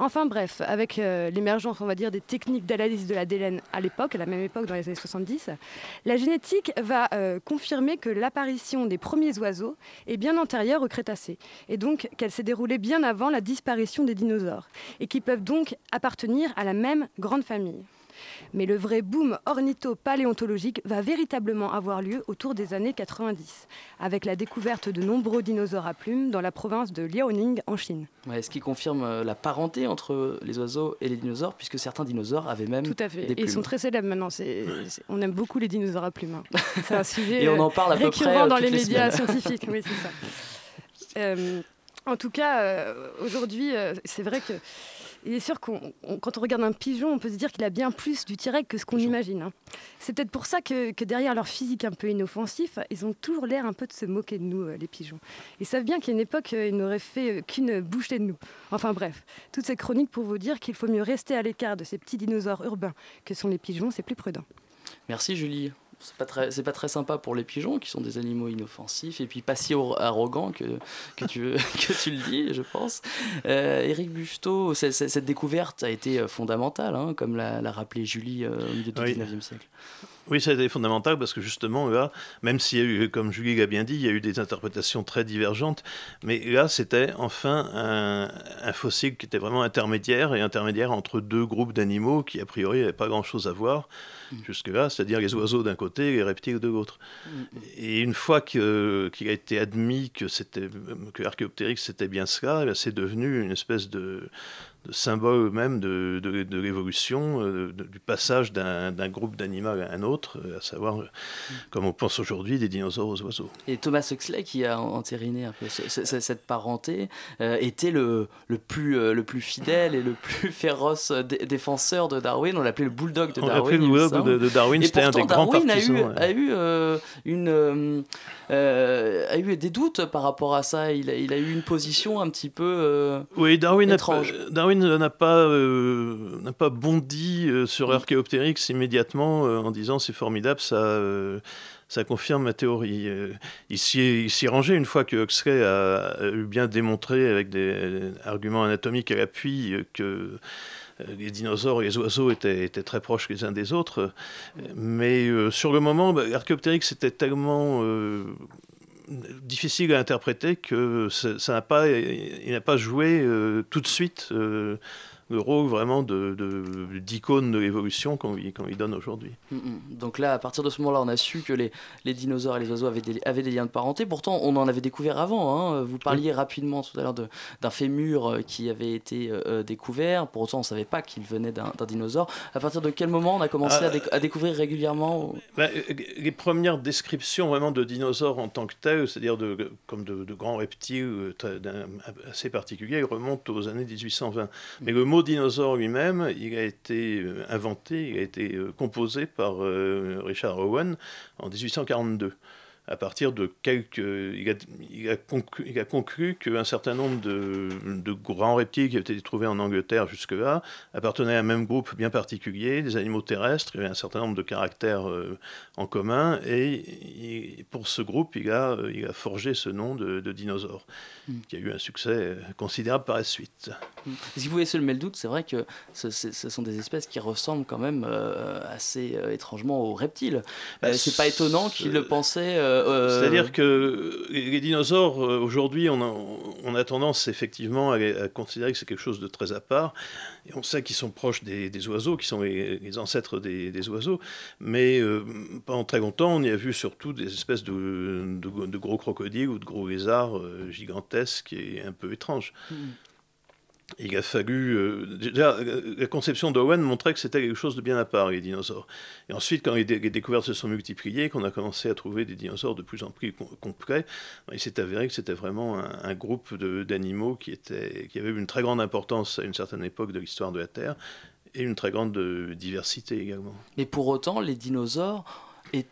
Speaker 10: Enfin bref, avec euh, l'émergence, on va dire, des techniques d'analyse de la délène à l'époque, à la même époque, dans les années 70, la génétique va euh, confirmer que l'apparition des premiers oiseaux est bien antérieure au Crétacé, et donc qu'elle s'est déroulée bien avant la disparition des dinosaures, et qui peuvent donc appartenir à la même grande famille. Mais le vrai boom ornitho-paléontologique va véritablement avoir lieu autour des années 90, avec la découverte de nombreux dinosaures à plumes dans la province de Liaoning en Chine.
Speaker 5: Ouais, ce qui confirme euh, la parenté entre les oiseaux et les dinosaures, puisque certains dinosaures avaient même
Speaker 10: Tout à fait. Et ils sont très célèbres maintenant. on aime beaucoup les dinosaures à plumes. Hein. C'est un sujet
Speaker 5: et on en parle à peu
Speaker 10: récurrent
Speaker 5: près,
Speaker 10: dans les,
Speaker 5: les
Speaker 10: médias scientifiques. Oui, c'est ça. Euh, en tout cas, euh, aujourd'hui, c'est vrai que il est sûr qu'on, quand on regarde un pigeon, on peut se dire qu'il a bien plus du tirec que ce qu'on imagine. Hein. C'est peut-être pour ça que, derrière leur physique un peu inoffensif, ils ont toujours l'air un peu de se moquer de nous, euh, les pigeons. Ils savent bien qu'à une époque, euh, ils n'auraient fait euh, qu'une bouchée de nous. Enfin bref, toutes ces chroniques pour vous dire qu'il faut mieux rester à l'écart de ces petits dinosaures urbains que sont les pigeons, c'est plus prudent.
Speaker 5: Merci Julie c'est pas très c'est pas très sympa pour les pigeons qui sont des animaux inoffensifs et puis pas si arrogants que, que tu que tu le dis je pense. Euh, Éric Busto cette découverte a été fondamentale hein, comme l'a rappelé Julie euh, au milieu du 19e siècle
Speaker 6: oui, ça a été fondamental parce que justement, là, même s'il y a eu, comme Julie l'a bien dit, il y a eu des interprétations très divergentes, mais là, c'était enfin un, fossile qui était vraiment intermédiaire et intermédiaire entre deux groupes d'animaux qui, a priori, n'avaient pas grand-chose à voir mm. jusque-là, c'est-à-dire les oiseaux d'un côté et les reptiles de l'autre. Mm. Et une fois qu'il a été admis que, que c'était bien cela, c'est devenu une espèce de symbole même de, de, l'évolution, euh, du passage d'un groupe d'animaux à un autre, euh, à savoir, euh, comme on pense aujourd'hui, des dinosaures aux oiseaux.
Speaker 5: Et Thomas Huxley, qui a entériné un peu cette parenté, était le, le, plus, le plus fidèle et le plus féroce défenseur de Darwin. On l'appelait le bulldog de Darwin. On l'appelait le
Speaker 6: bulldog de, Darwin, c'était un des grands
Speaker 5: Darwin. A eu, a eu, une, a eu des doutes par rapport à ça. Il a, il a eu une position un petit peu
Speaker 6: oui, Darwin
Speaker 5: étrange.
Speaker 6: Darwin n'a pas, euh, n'a pas bondi euh, sur. Archaeopteryx immédiatement euh, en disant c'est formidable, ça, ça confirme ma théorie. il s'y est rangé une fois que Huxley a, eu bien démontré avec des arguments anatomiques à l'appui que les dinosaures et les oiseaux étaient, étaient, très proches les uns des autres. Mais sur le moment, bah, Archaeopteryx était tellement difficile à interpréter que ça n'a pas, il n'a pas joué euh, tout de suite euh, vraiment d'icône de, de l'évolution qu'on lui, donne aujourd'hui.
Speaker 5: Mm, mm. Donc là, à partir de ce moment-là, on a su que les, les, dinosaures et les oiseaux avaient des, avaient des, liens de parenté. Pourtant, on en avait découvert avant. Hein. Vous parliez rapidement tout à l'heure d'un fémur euh, qui avait été découvert. Pour autant, on ne savait pas qu'il venait d'un dinosaure. À partir de quel moment on a commencé à, à, découvrir régulièrement
Speaker 6: bah, Les premières descriptions vraiment de dinosaures en tant que tels, c'est-à-dire de, comme de, grands reptiles assez particuliers, remontent aux années 1820. Mais le mot dinosaure lui-même, a été euh, inventé, il a été euh, composé par euh, Richard Owen en 1842 à partir de quelques. Il a, il a, conclu, il a conclu qu'un certain nombre de, de, grands reptiles qui avaient été trouvés en Angleterre jusque-là appartenaient à un même groupe bien particulier, des animaux terrestres, il y avait un certain nombre de caractères euh, en commun, et pour ce groupe, il a, il a forgé ce nom de, de dinosaure, mm. qui a eu un succès considérable par la suite.
Speaker 5: Mm. Si vous pouvez semer le doute, c'est vrai que ce, ce, sont des espèces qui ressemblent quand même euh, assez euh, étrangement aux reptiles. Bah, c'est pas étonnant qu'ils le pensaient.
Speaker 6: Euh, euh, C'est-à-dire que les dinosaures, euh, aujourd'hui, on a, on a, tendance effectivement à, considérer que c'est quelque chose de très à part. Et on sait qu'ils sont proches des, oiseaux, qui sont les, ancêtres des, oiseaux. Mais pendant très longtemps, on y a vu surtout des espèces de, de, gros crocodiles ou de gros lézards gigantesques et un peu étranges. Mm il a fallu. Euh, déjà, la conception d'Owen montrait que c'était quelque chose de bien à part, les dinosaures. Et ensuite, quand les, découvertes se sont multipliées, qu'on a commencé à trouver des dinosaures de plus en plus complets, il s'est avéré que c'était vraiment un, groupe d'animaux qui, qui avait une très grande importance à une certaine époque de l'histoire de la Terre et une très grande euh, diversité également.
Speaker 5: Mais pour autant, les dinosaures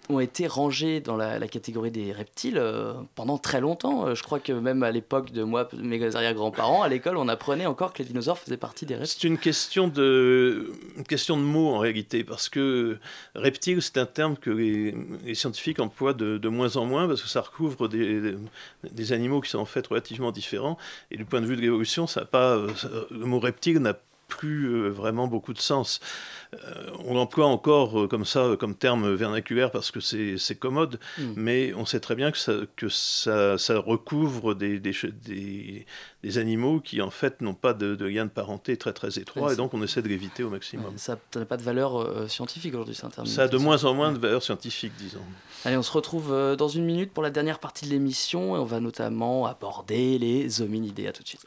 Speaker 5: ont été rangés dans la, catégorie des reptiles euh, pendant très longtemps. Euh, je crois que même à l'époque de moi, mes arrière-grands-parents, à l'école, on apprenait encore que les dinosaures faisaient partie des reptiles.
Speaker 6: C'est une question de, question de mots en réalité, parce que reptile, c'est un terme que les, scientifiques emploient de, de, moins en moins, parce que ça recouvre des, des, animaux qui sont en fait relativement différents. Et du point de vue de l'évolution, ça pas, le mot reptile n'a plus euh, vraiment beaucoup de sens. Euh, on l'emploie encore euh, comme ça, comme terme vernaculaire parce que c'est commode, hmm. mais on sait très bien que ça, que ça, ça recouvre des, des, des, animaux qui en fait n'ont pas de, de, lien de parenté très très étroit et donc on essaie de l'éviter au maximum.
Speaker 5: ça n'a pas de valeur scientifique aujourd'hui, c'est un terme.
Speaker 6: Ça a de moins en moins de valeur scientifique, disons.
Speaker 5: Allez, on se retrouve dans une minute pour la dernière partie de l'émission et on va notamment aborder les hominidés. À tout de suite.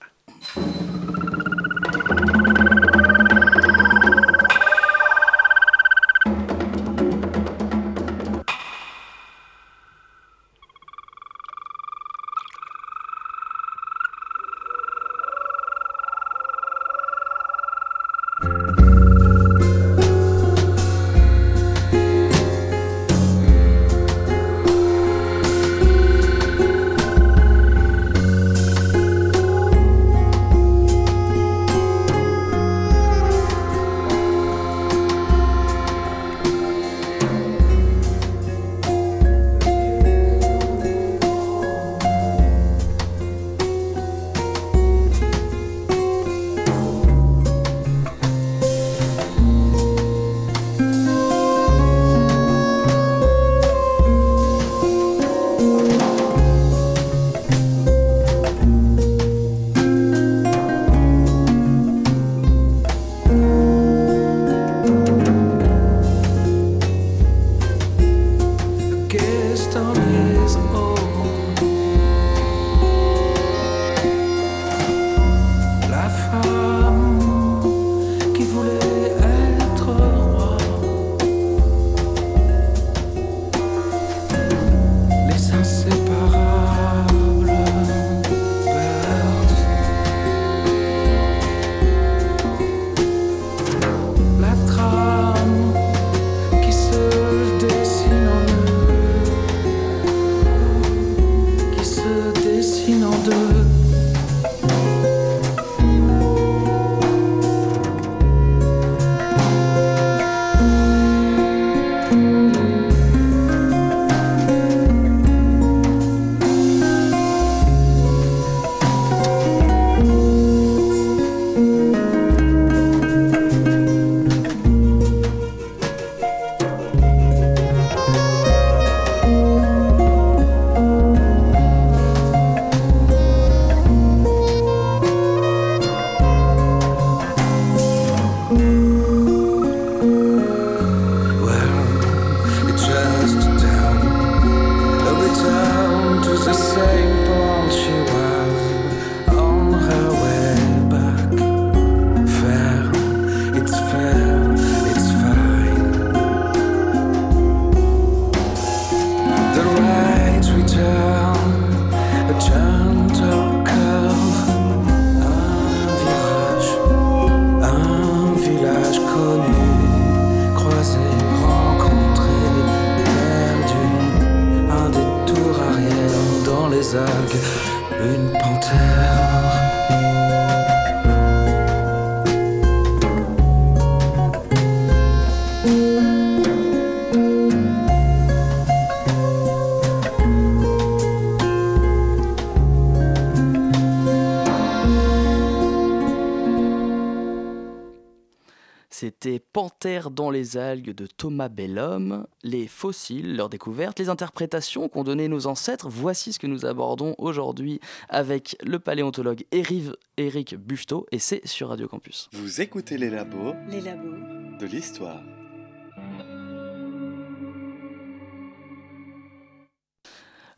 Speaker 5: C'était Panthère dans les algues de Thomas Bellhomme, les fossiles, leurs découvertes, les interprétations qu'ont données nos ancêtres. Voici ce que nous abordons aujourd'hui avec le paléontologue Éric, Éric Buffetot et c'est sur Radio Campus.
Speaker 8: Vous écoutez les labos
Speaker 2: Les labos.
Speaker 8: de l'histoire.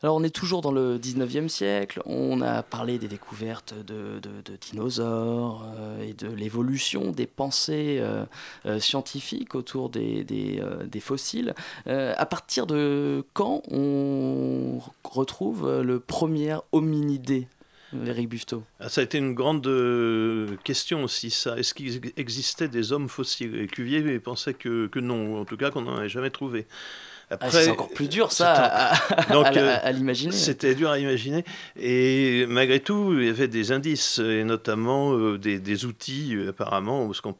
Speaker 5: Alors on est toujours dans le 19e siècle, on a parlé des découvertes de, dinosaures euh, et de l'évolution des pensées euh, euh, scientifiques autour des, fossiles. À partir de quand on retrouve le premier hominidé, Eric Buffetot?
Speaker 6: Ah, ça a été une grande question aussi, ça. Est-ce qu'il existait des hommes fossiles? Et Cuvier pensait que, que non, ou en tout cas qu'on n'en avait jamais trouvé.
Speaker 5: Ah, c'est encore plus dur, ça,
Speaker 6: c'est
Speaker 5: à-
Speaker 6: Donc,
Speaker 5: à la-
Speaker 6: euh,
Speaker 5: à l'imaginer.
Speaker 6: C'était dur à imaginer. Et malgré tout, il y avait des indices, et notamment euh, des, des outils, euh, apparemment, ce qu'on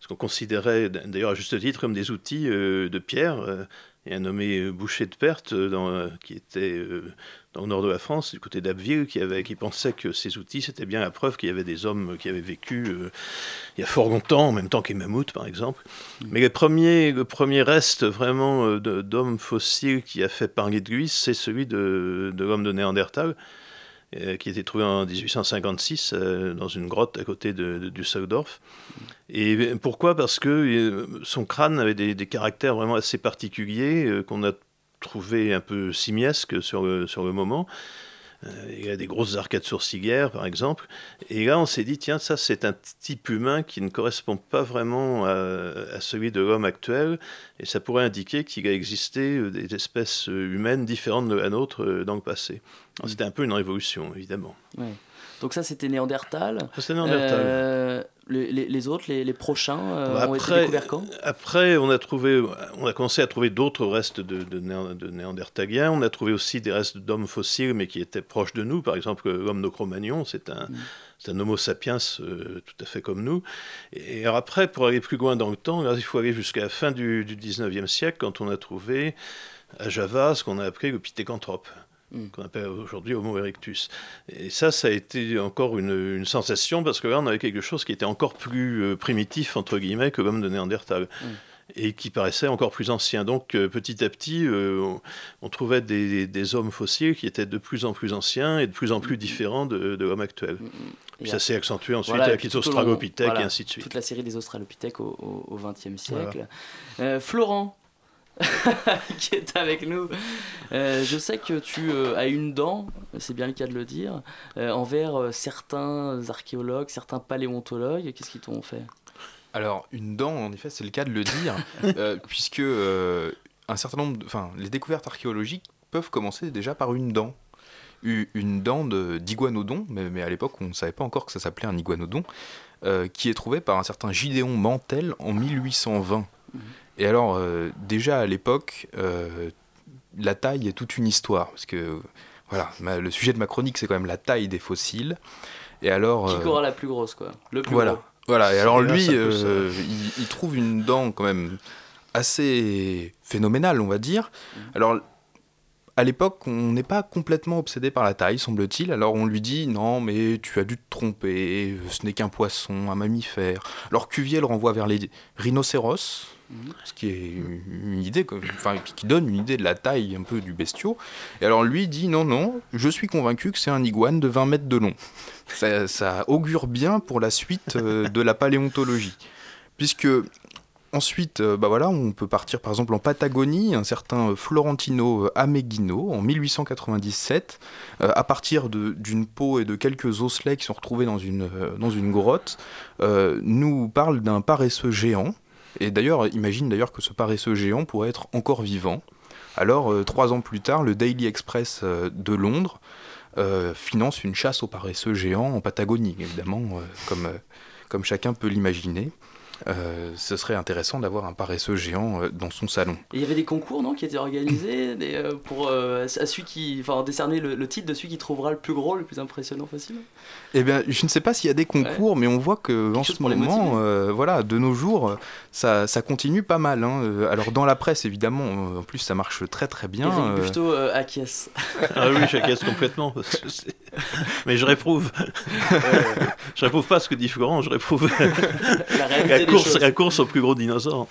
Speaker 6: ce qu'on considérait, d'ailleurs à juste titre, comme des outils euh, de pierre. Il y a un nommé euh, Boucher de Perte, euh, dans, euh, qui était dans le nord de la France, du côté d'Abbeville, qui, avait, qui pensait que ces outils, c'était bien la preuve qu'il y avait des hommes qui avaient vécu euh, il y a fort longtemps, en même temps que les mammouths, par exemple. Mais le premier, le premier reste vraiment euh, de- d'homme fossile qui a fait parler de lui, c'est celui de, de l'homme de Néandertal, euh, qui a été trouvé en 1856 euh, dans une grotte à côté de, de Düsseldorf. Et pourquoi? Parce que euh, son crâne avait des, des caractères vraiment assez particuliers qu'on a trouvé un peu simiesques sur sur le moment. Euh, il y a des grosses arcades sourcilières, par exemple. Et là, on s'est dit, tiens, ça, c'est un type humain qui ne correspond pas vraiment à, à celui de l'homme actuel. Et ça pourrait indiquer qu'il a existé euh, des espèces euh, humaines différentes de la nôtre dans le passé. C'était un peu une révolution, évidemment.
Speaker 5: Ouais. Donc ça, c'était Néandertal.
Speaker 6: C'était Néandertal.
Speaker 5: Euh, les, les- les autres, les, les prochains, euh,
Speaker 6: Bah,
Speaker 5: ont été découverts quand?
Speaker 6: Après, on a, trouvé, on a commencé à trouver d'autres restes de, de, Néan- de néandertaliens. On a trouvé aussi des restes d'hommes fossiles, mais qui étaient proches de nous. Par exemple, l'homme de Cro-Magnon, c'est un, c'est un Homo sapiens euh, tout à fait comme nous. Et alors après, pour aller plus loin dans le temps, là, il faut aller jusqu'à la fin du, du 19e siècle, quand on a trouvé à Java ce qu'on a appelé le pithécanthrope qu'on appelle aujourd'hui Homo erectus. Et ça, ça a été encore une, une sensation parce que là, on avait quelque chose qui était encore plus euh, primitif, entre guillemets, que l'homme de Néandertal. Et qui paraissait encore plus ancien. Donc, euh, petit à petit, euh, on, on trouvait des, des hommes fossiles qui étaient de plus en plus anciens et de plus en plus différents de, de l'homme actuel. Puis
Speaker 5: Et
Speaker 6: ça s'est accentué ensuite
Speaker 5: Voilà,
Speaker 6: avec
Speaker 5: puis
Speaker 6: les australopithèques
Speaker 5: voilà,
Speaker 6: et ainsi de suite.
Speaker 5: Toute la série des australopithèques au XXe siècle.
Speaker 6: Voilà.
Speaker 5: Euh, Florent, qui est avec nous. Euh, je sais que tu euh, as une dent, c'est bien le cas de le dire, euh, envers certains archéologues, certains paléontologues. Qu'est-ce qu'ils t'ont fait?
Speaker 7: Alors, une dent, en effet, c'est le cas de le dire, puisque un certain nombre, de- enfin, les découvertes archéologiques peuvent commencer déjà par une dent. Une dent de- d'iguanodon, mais, mais à l'époque, on ne savait pas encore que ça s'appelait un iguanodon, euh, qui est trouvé par un certain Gideon Mantel en 1820. Et alors, euh, déjà à l'époque, euh, la taille est toute une histoire, parce que voilà, le sujet de ma chronique, c'est quand même la taille des fossiles. Et alors,
Speaker 5: Qui aura la plus grosse, quoi Le plus
Speaker 7: voilà.
Speaker 5: gros.
Speaker 7: Voilà, et alors
Speaker 6: là,
Speaker 7: lui, euh, il, il trouve une dent quand même assez phénoménale, on va dire. Alors, à l'époque, on n'est pas complètement obsédé par la taille, semble-t-il. Alors on lui dit non, mais tu as dû te tromper, ce n'est qu'un poisson, un mammifère. Alors Cuvier le renvoie vers les rhinocéros, ce qui est une idée, enfin, qui donne une idée de la taille un peu du bestiau. Et alors lui dit non, non, je suis convaincu que c'est un iguane de 20 mètres de long. Ça, augure bien pour la suite euh, de la paléontologie. Puisque Ensuite, euh, bah voilà, on peut partir par exemple en Patagonie, un certain euh, Florentino Ameghino en 1897, euh, à partir d'une peau et de quelques osselets qui sont retrouvés dans une, dans une grotte, nous parle d'un paresseux géant. Et d'ailleurs, imagine d'ailleurs que ce paresseux géant pourrait être encore vivant. Alors, euh, trois ans plus tard, le Daily Express euh, de Londres euh, finance une chasse aux paresseux géants en Patagonie, évidemment, comme chacun peut l'imaginer. Euh, ce serait intéressant d'avoir un paresseux géant euh, dans son salon.
Speaker 5: Et il y avait des concours, non, qui étaient organisés des, euh, pour euh, à celui qui, enfin, décerner le, le titre de celui qui trouvera le plus gros, le plus impressionnant facile.
Speaker 7: Eh bien, je ne sais pas s'il y a des concours, mais on voit que en
Speaker 5: chose
Speaker 7: ce moment, euh, voilà, de nos jours, ça, ça continue pas mal. hein. Alors dans la presse, évidemment, en plus, ça marche très très bien.
Speaker 5: Eric
Speaker 7: euh,
Speaker 5: Buffetot euh, acquiesce.
Speaker 6: Ah oui, j'acquiesce complètement. parce que c'est- Mais je réprouve. je réprouve pas ce que dit Florent, je réprouve
Speaker 5: La réalité
Speaker 6: course, la course au plus gros dinosaure.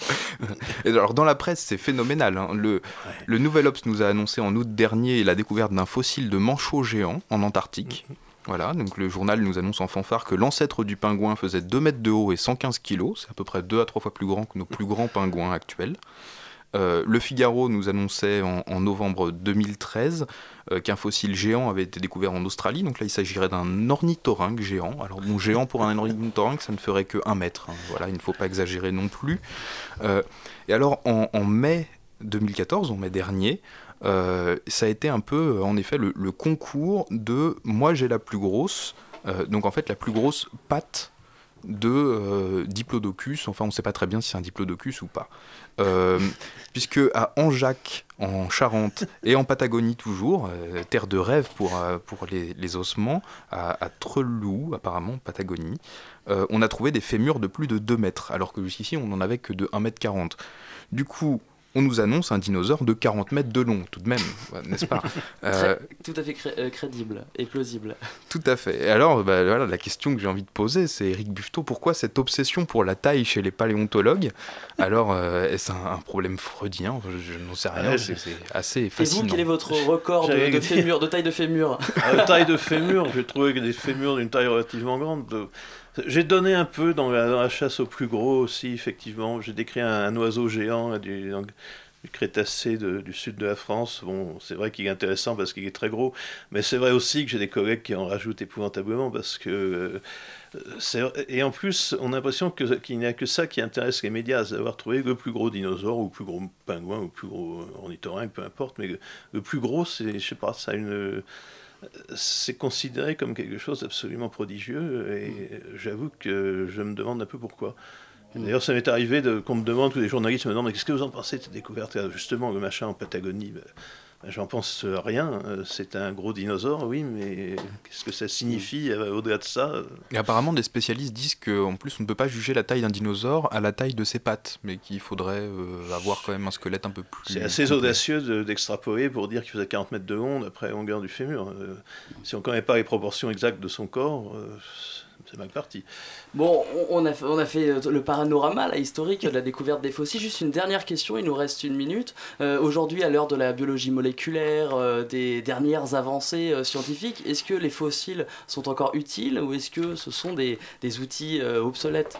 Speaker 7: Et alors dans la presse, c'est phénoménal. hein. Le, le Nouvel Obs nous a annoncé en août dernier la découverte d'un fossile de manchot géant en Antarctique. Voilà, donc le journal nous annonce en fanfare que l'ancêtre du pingouin faisait 2 mètres de haut et 115 kilos. C'est à peu près 2 à 3 fois plus grand que nos plus grands pingouins actuels. Euh, le Figaro nous annonçait en, novembre 2013 euh, qu'un fossile géant avait été découvert en Australie. Donc là, il s'agirait d'un ornithorynque géant. Alors bon, géant pour un ornithorynque, ça ne ferait que 1 mètre. hein. Voilà, il ne faut pas exagérer non plus. Euh, et alors, en, mai 2014, en mai dernier, ça a été un peu, en effet, le, concours de moi j'ai la plus grosse, donc en fait la plus grosse patte de Diplodocus, enfin on ne sait pas très bien si c'est un Diplodocus ou pas. Euh, puisque à Anjac, en Charente, et en Patagonie toujours, euh, terre de rêve pour, euh, pour les, les ossements, à, à Treloux, apparemment, Patagonie, euh, on a trouvé des fémurs de plus de 2 mètres, alors que jusqu'ici on n'en avait que de 1 mètre 40. Du coup, on nous annonce un dinosaure de 40 mètres de long, tout de même, n'est-ce pas? Euh,
Speaker 5: Très- tout à fait cré- euh, crédible et plausible.
Speaker 7: tout à fait. Et alors, bah, voilà, la question que j'ai envie de poser, c'est Eric Buffetot, pourquoi cette obsession pour la taille chez les paléontologues? Alors, euh, est-ce un, un problème freudien? Je, je n'en sais rien, c'est assez
Speaker 5: Et
Speaker 7: fascinant.
Speaker 5: vous, quel est votre record de,
Speaker 6: J'allais
Speaker 5: de
Speaker 6: dire-
Speaker 5: fémur, de taille de fémur?
Speaker 6: Taille de fémur, j'ai trouvé que des fémurs d'une taille relativement grande. de- J'ai donné un peu dans la, chasse au plus gros aussi, effectivement. J'ai décrit un, oiseau géant du, Crétacé de- du sud de la France. Bon, c'est vrai qu'il est intéressant parce qu'il est très gros, mais c'est vrai aussi que j'ai des collègues qui en rajoutent épouvantablement parce que. euh, et en plus, on a l'impression qu'il n'y a que ça qui intéresse les médias, c'est d'avoir trouvé le plus gros dinosaure, ou le plus gros pingouin, ou le plus gros ornithorynque, peu importe, mais le, le plus gros, c'est, je sais pas, ça a une, c'est considéré comme quelque chose d'absolument prodigieux et j'avoue que je me demande un peu pourquoi. D'ailleurs, ça m'est arrivé qu'on me demande, tous les journalistes me demandent, qu'est-ce que vous en pensez de cette découverte? Justement, le machin en Patagonie, ben, j'en pense rien. Euh, C'est un gros dinosaure, oui, mais qu'est-ce que ça signifie euh, au-delà de ça euh,
Speaker 7: Et apparemment, des spécialistes disent qu'en plus, on ne peut pas juger la taille d'un dinosaure à la taille de ses pattes, mais qu'il faudrait euh, avoir quand même un squelette un peu plus.
Speaker 6: C'est assez
Speaker 7: complet.
Speaker 6: audacieux de- d'extrapoler pour dire qu'il faisait 40 mètres de long après la longueur du fémur. Euh, si on ne connaît pas les proportions exactes de son corps, euh, c'est mal parti.
Speaker 5: Bon, on a, fait- on a fait euh, le panorama là, historique de la découverte des fossiles. Juste une dernière question, il nous reste une minute. Euh, Aujourd'hui, à l'heure de la biologie moléculaire, euh, des dernières avancées euh, scientifiques, est-ce que les fossiles sont encore utiles ou est-ce que ce sont des, des outils obsolètes?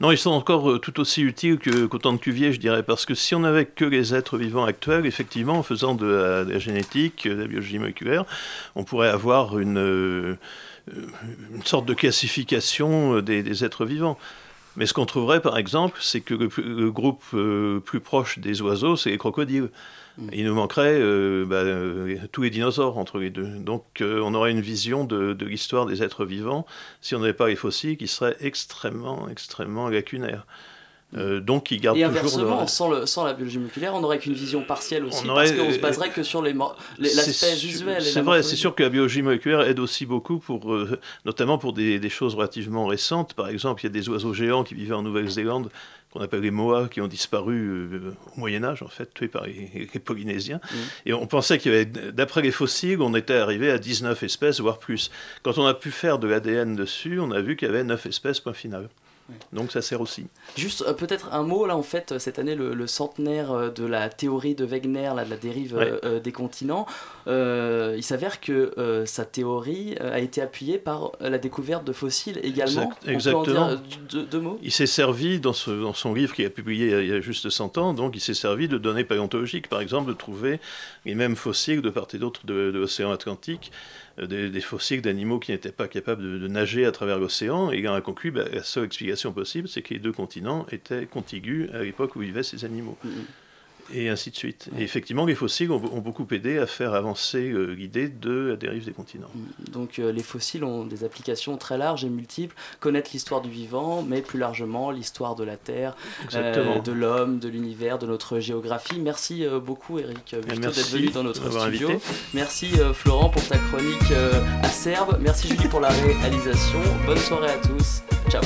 Speaker 6: Non, ils sont encore tout aussi utiles que- qu'autant de Cuvier, je dirais, parce que si on n'avait que les êtres vivants actuels, effectivement, en faisant de la, de la génétique, de la biologie moléculaire, on pourrait avoir une, une sorte de classification euh, des, des êtres vivants. Mais ce qu'on trouverait, par exemple, c'est que le, groupe euh, plus proche des oiseaux, c'est les crocodiles. Il nous manquerait euh, bah, euh, tous les dinosaures entre les deux. Donc euh, on aurait une vision de, de l'histoire des êtres vivants si on n'avait pas les fossiles qui seraient extrêmement, extrêmement lacunaires. Euh, donc ils gardent
Speaker 5: Et inversement, sans, le, sans la biologie moléculaire, on n'aurait qu'une vision partielle aussi,
Speaker 6: On aurait-
Speaker 5: parce qu'on se baserait que sur l'aspect et
Speaker 6: C'est vrai, c'est sûr que la biologie moléculaire aide aussi beaucoup, pour, euh, notamment pour des, des choses relativement récentes. Par exemple, il y a des oiseaux géants qui vivaient en Nouvelle-Zélande, qu'on appelle les moas, qui ont disparu euh, au Moyen Âge, en fait, tués par les, les Polynésiens.
Speaker 5: Mm.
Speaker 6: Et on pensait qu'il y avait, d'après les fossiles, on était arrivé à 19 espèces, voire plus. Quand on a pu faire de l'ADN dessus, on a vu qu'il y avait 9 espèces, point final. Donc ça sert aussi.
Speaker 5: Juste euh, peut-être un mot là en fait cette année le, le centenaire euh, de la théorie de Wegener là, de la dérive
Speaker 6: Ouais.
Speaker 5: euh, euh, des continents. Euh, il s'avère que euh, sa théorie euh, a été appuyée par la découverte de fossiles également.
Speaker 6: Exact-
Speaker 5: On peut en
Speaker 6: exactement.
Speaker 5: dire, euh, deux, deux mots?
Speaker 6: Il s'est servi, dans, ce- dans son livre qu'il a publié il y a- juste 100 ans, donc il s'est servi de données paléontologiques, par exemple, de trouver les mêmes fossiles de part et d'autre de, de l'océan Atlantique, euh, des, des fossiles d'animaux qui n'étaient pas capables de, de nager à travers l'océan, et il en a conclu, bah, la seule explication possible, c'est que les deux continents étaient contigus à l'époque où vivaient ces animaux. Et ainsi de suite. Et effectivement, les fossiles ont, ont beaucoup aidé à faire avancer euh, l'idée de la dérive des continents.
Speaker 5: Donc euh, les fossiles ont des applications très larges et multiples. Connaître l'histoire du vivant, mais plus largement l'histoire de la Terre, euh, de l'homme, de l'univers, de notre géographie. Merci beaucoup Eric d'être venu dans notre studio.
Speaker 6: invité.
Speaker 5: Merci Florent pour ta chronique acerbe. Merci Julie pour la réalisation. Bonne soirée à tous. Ciao.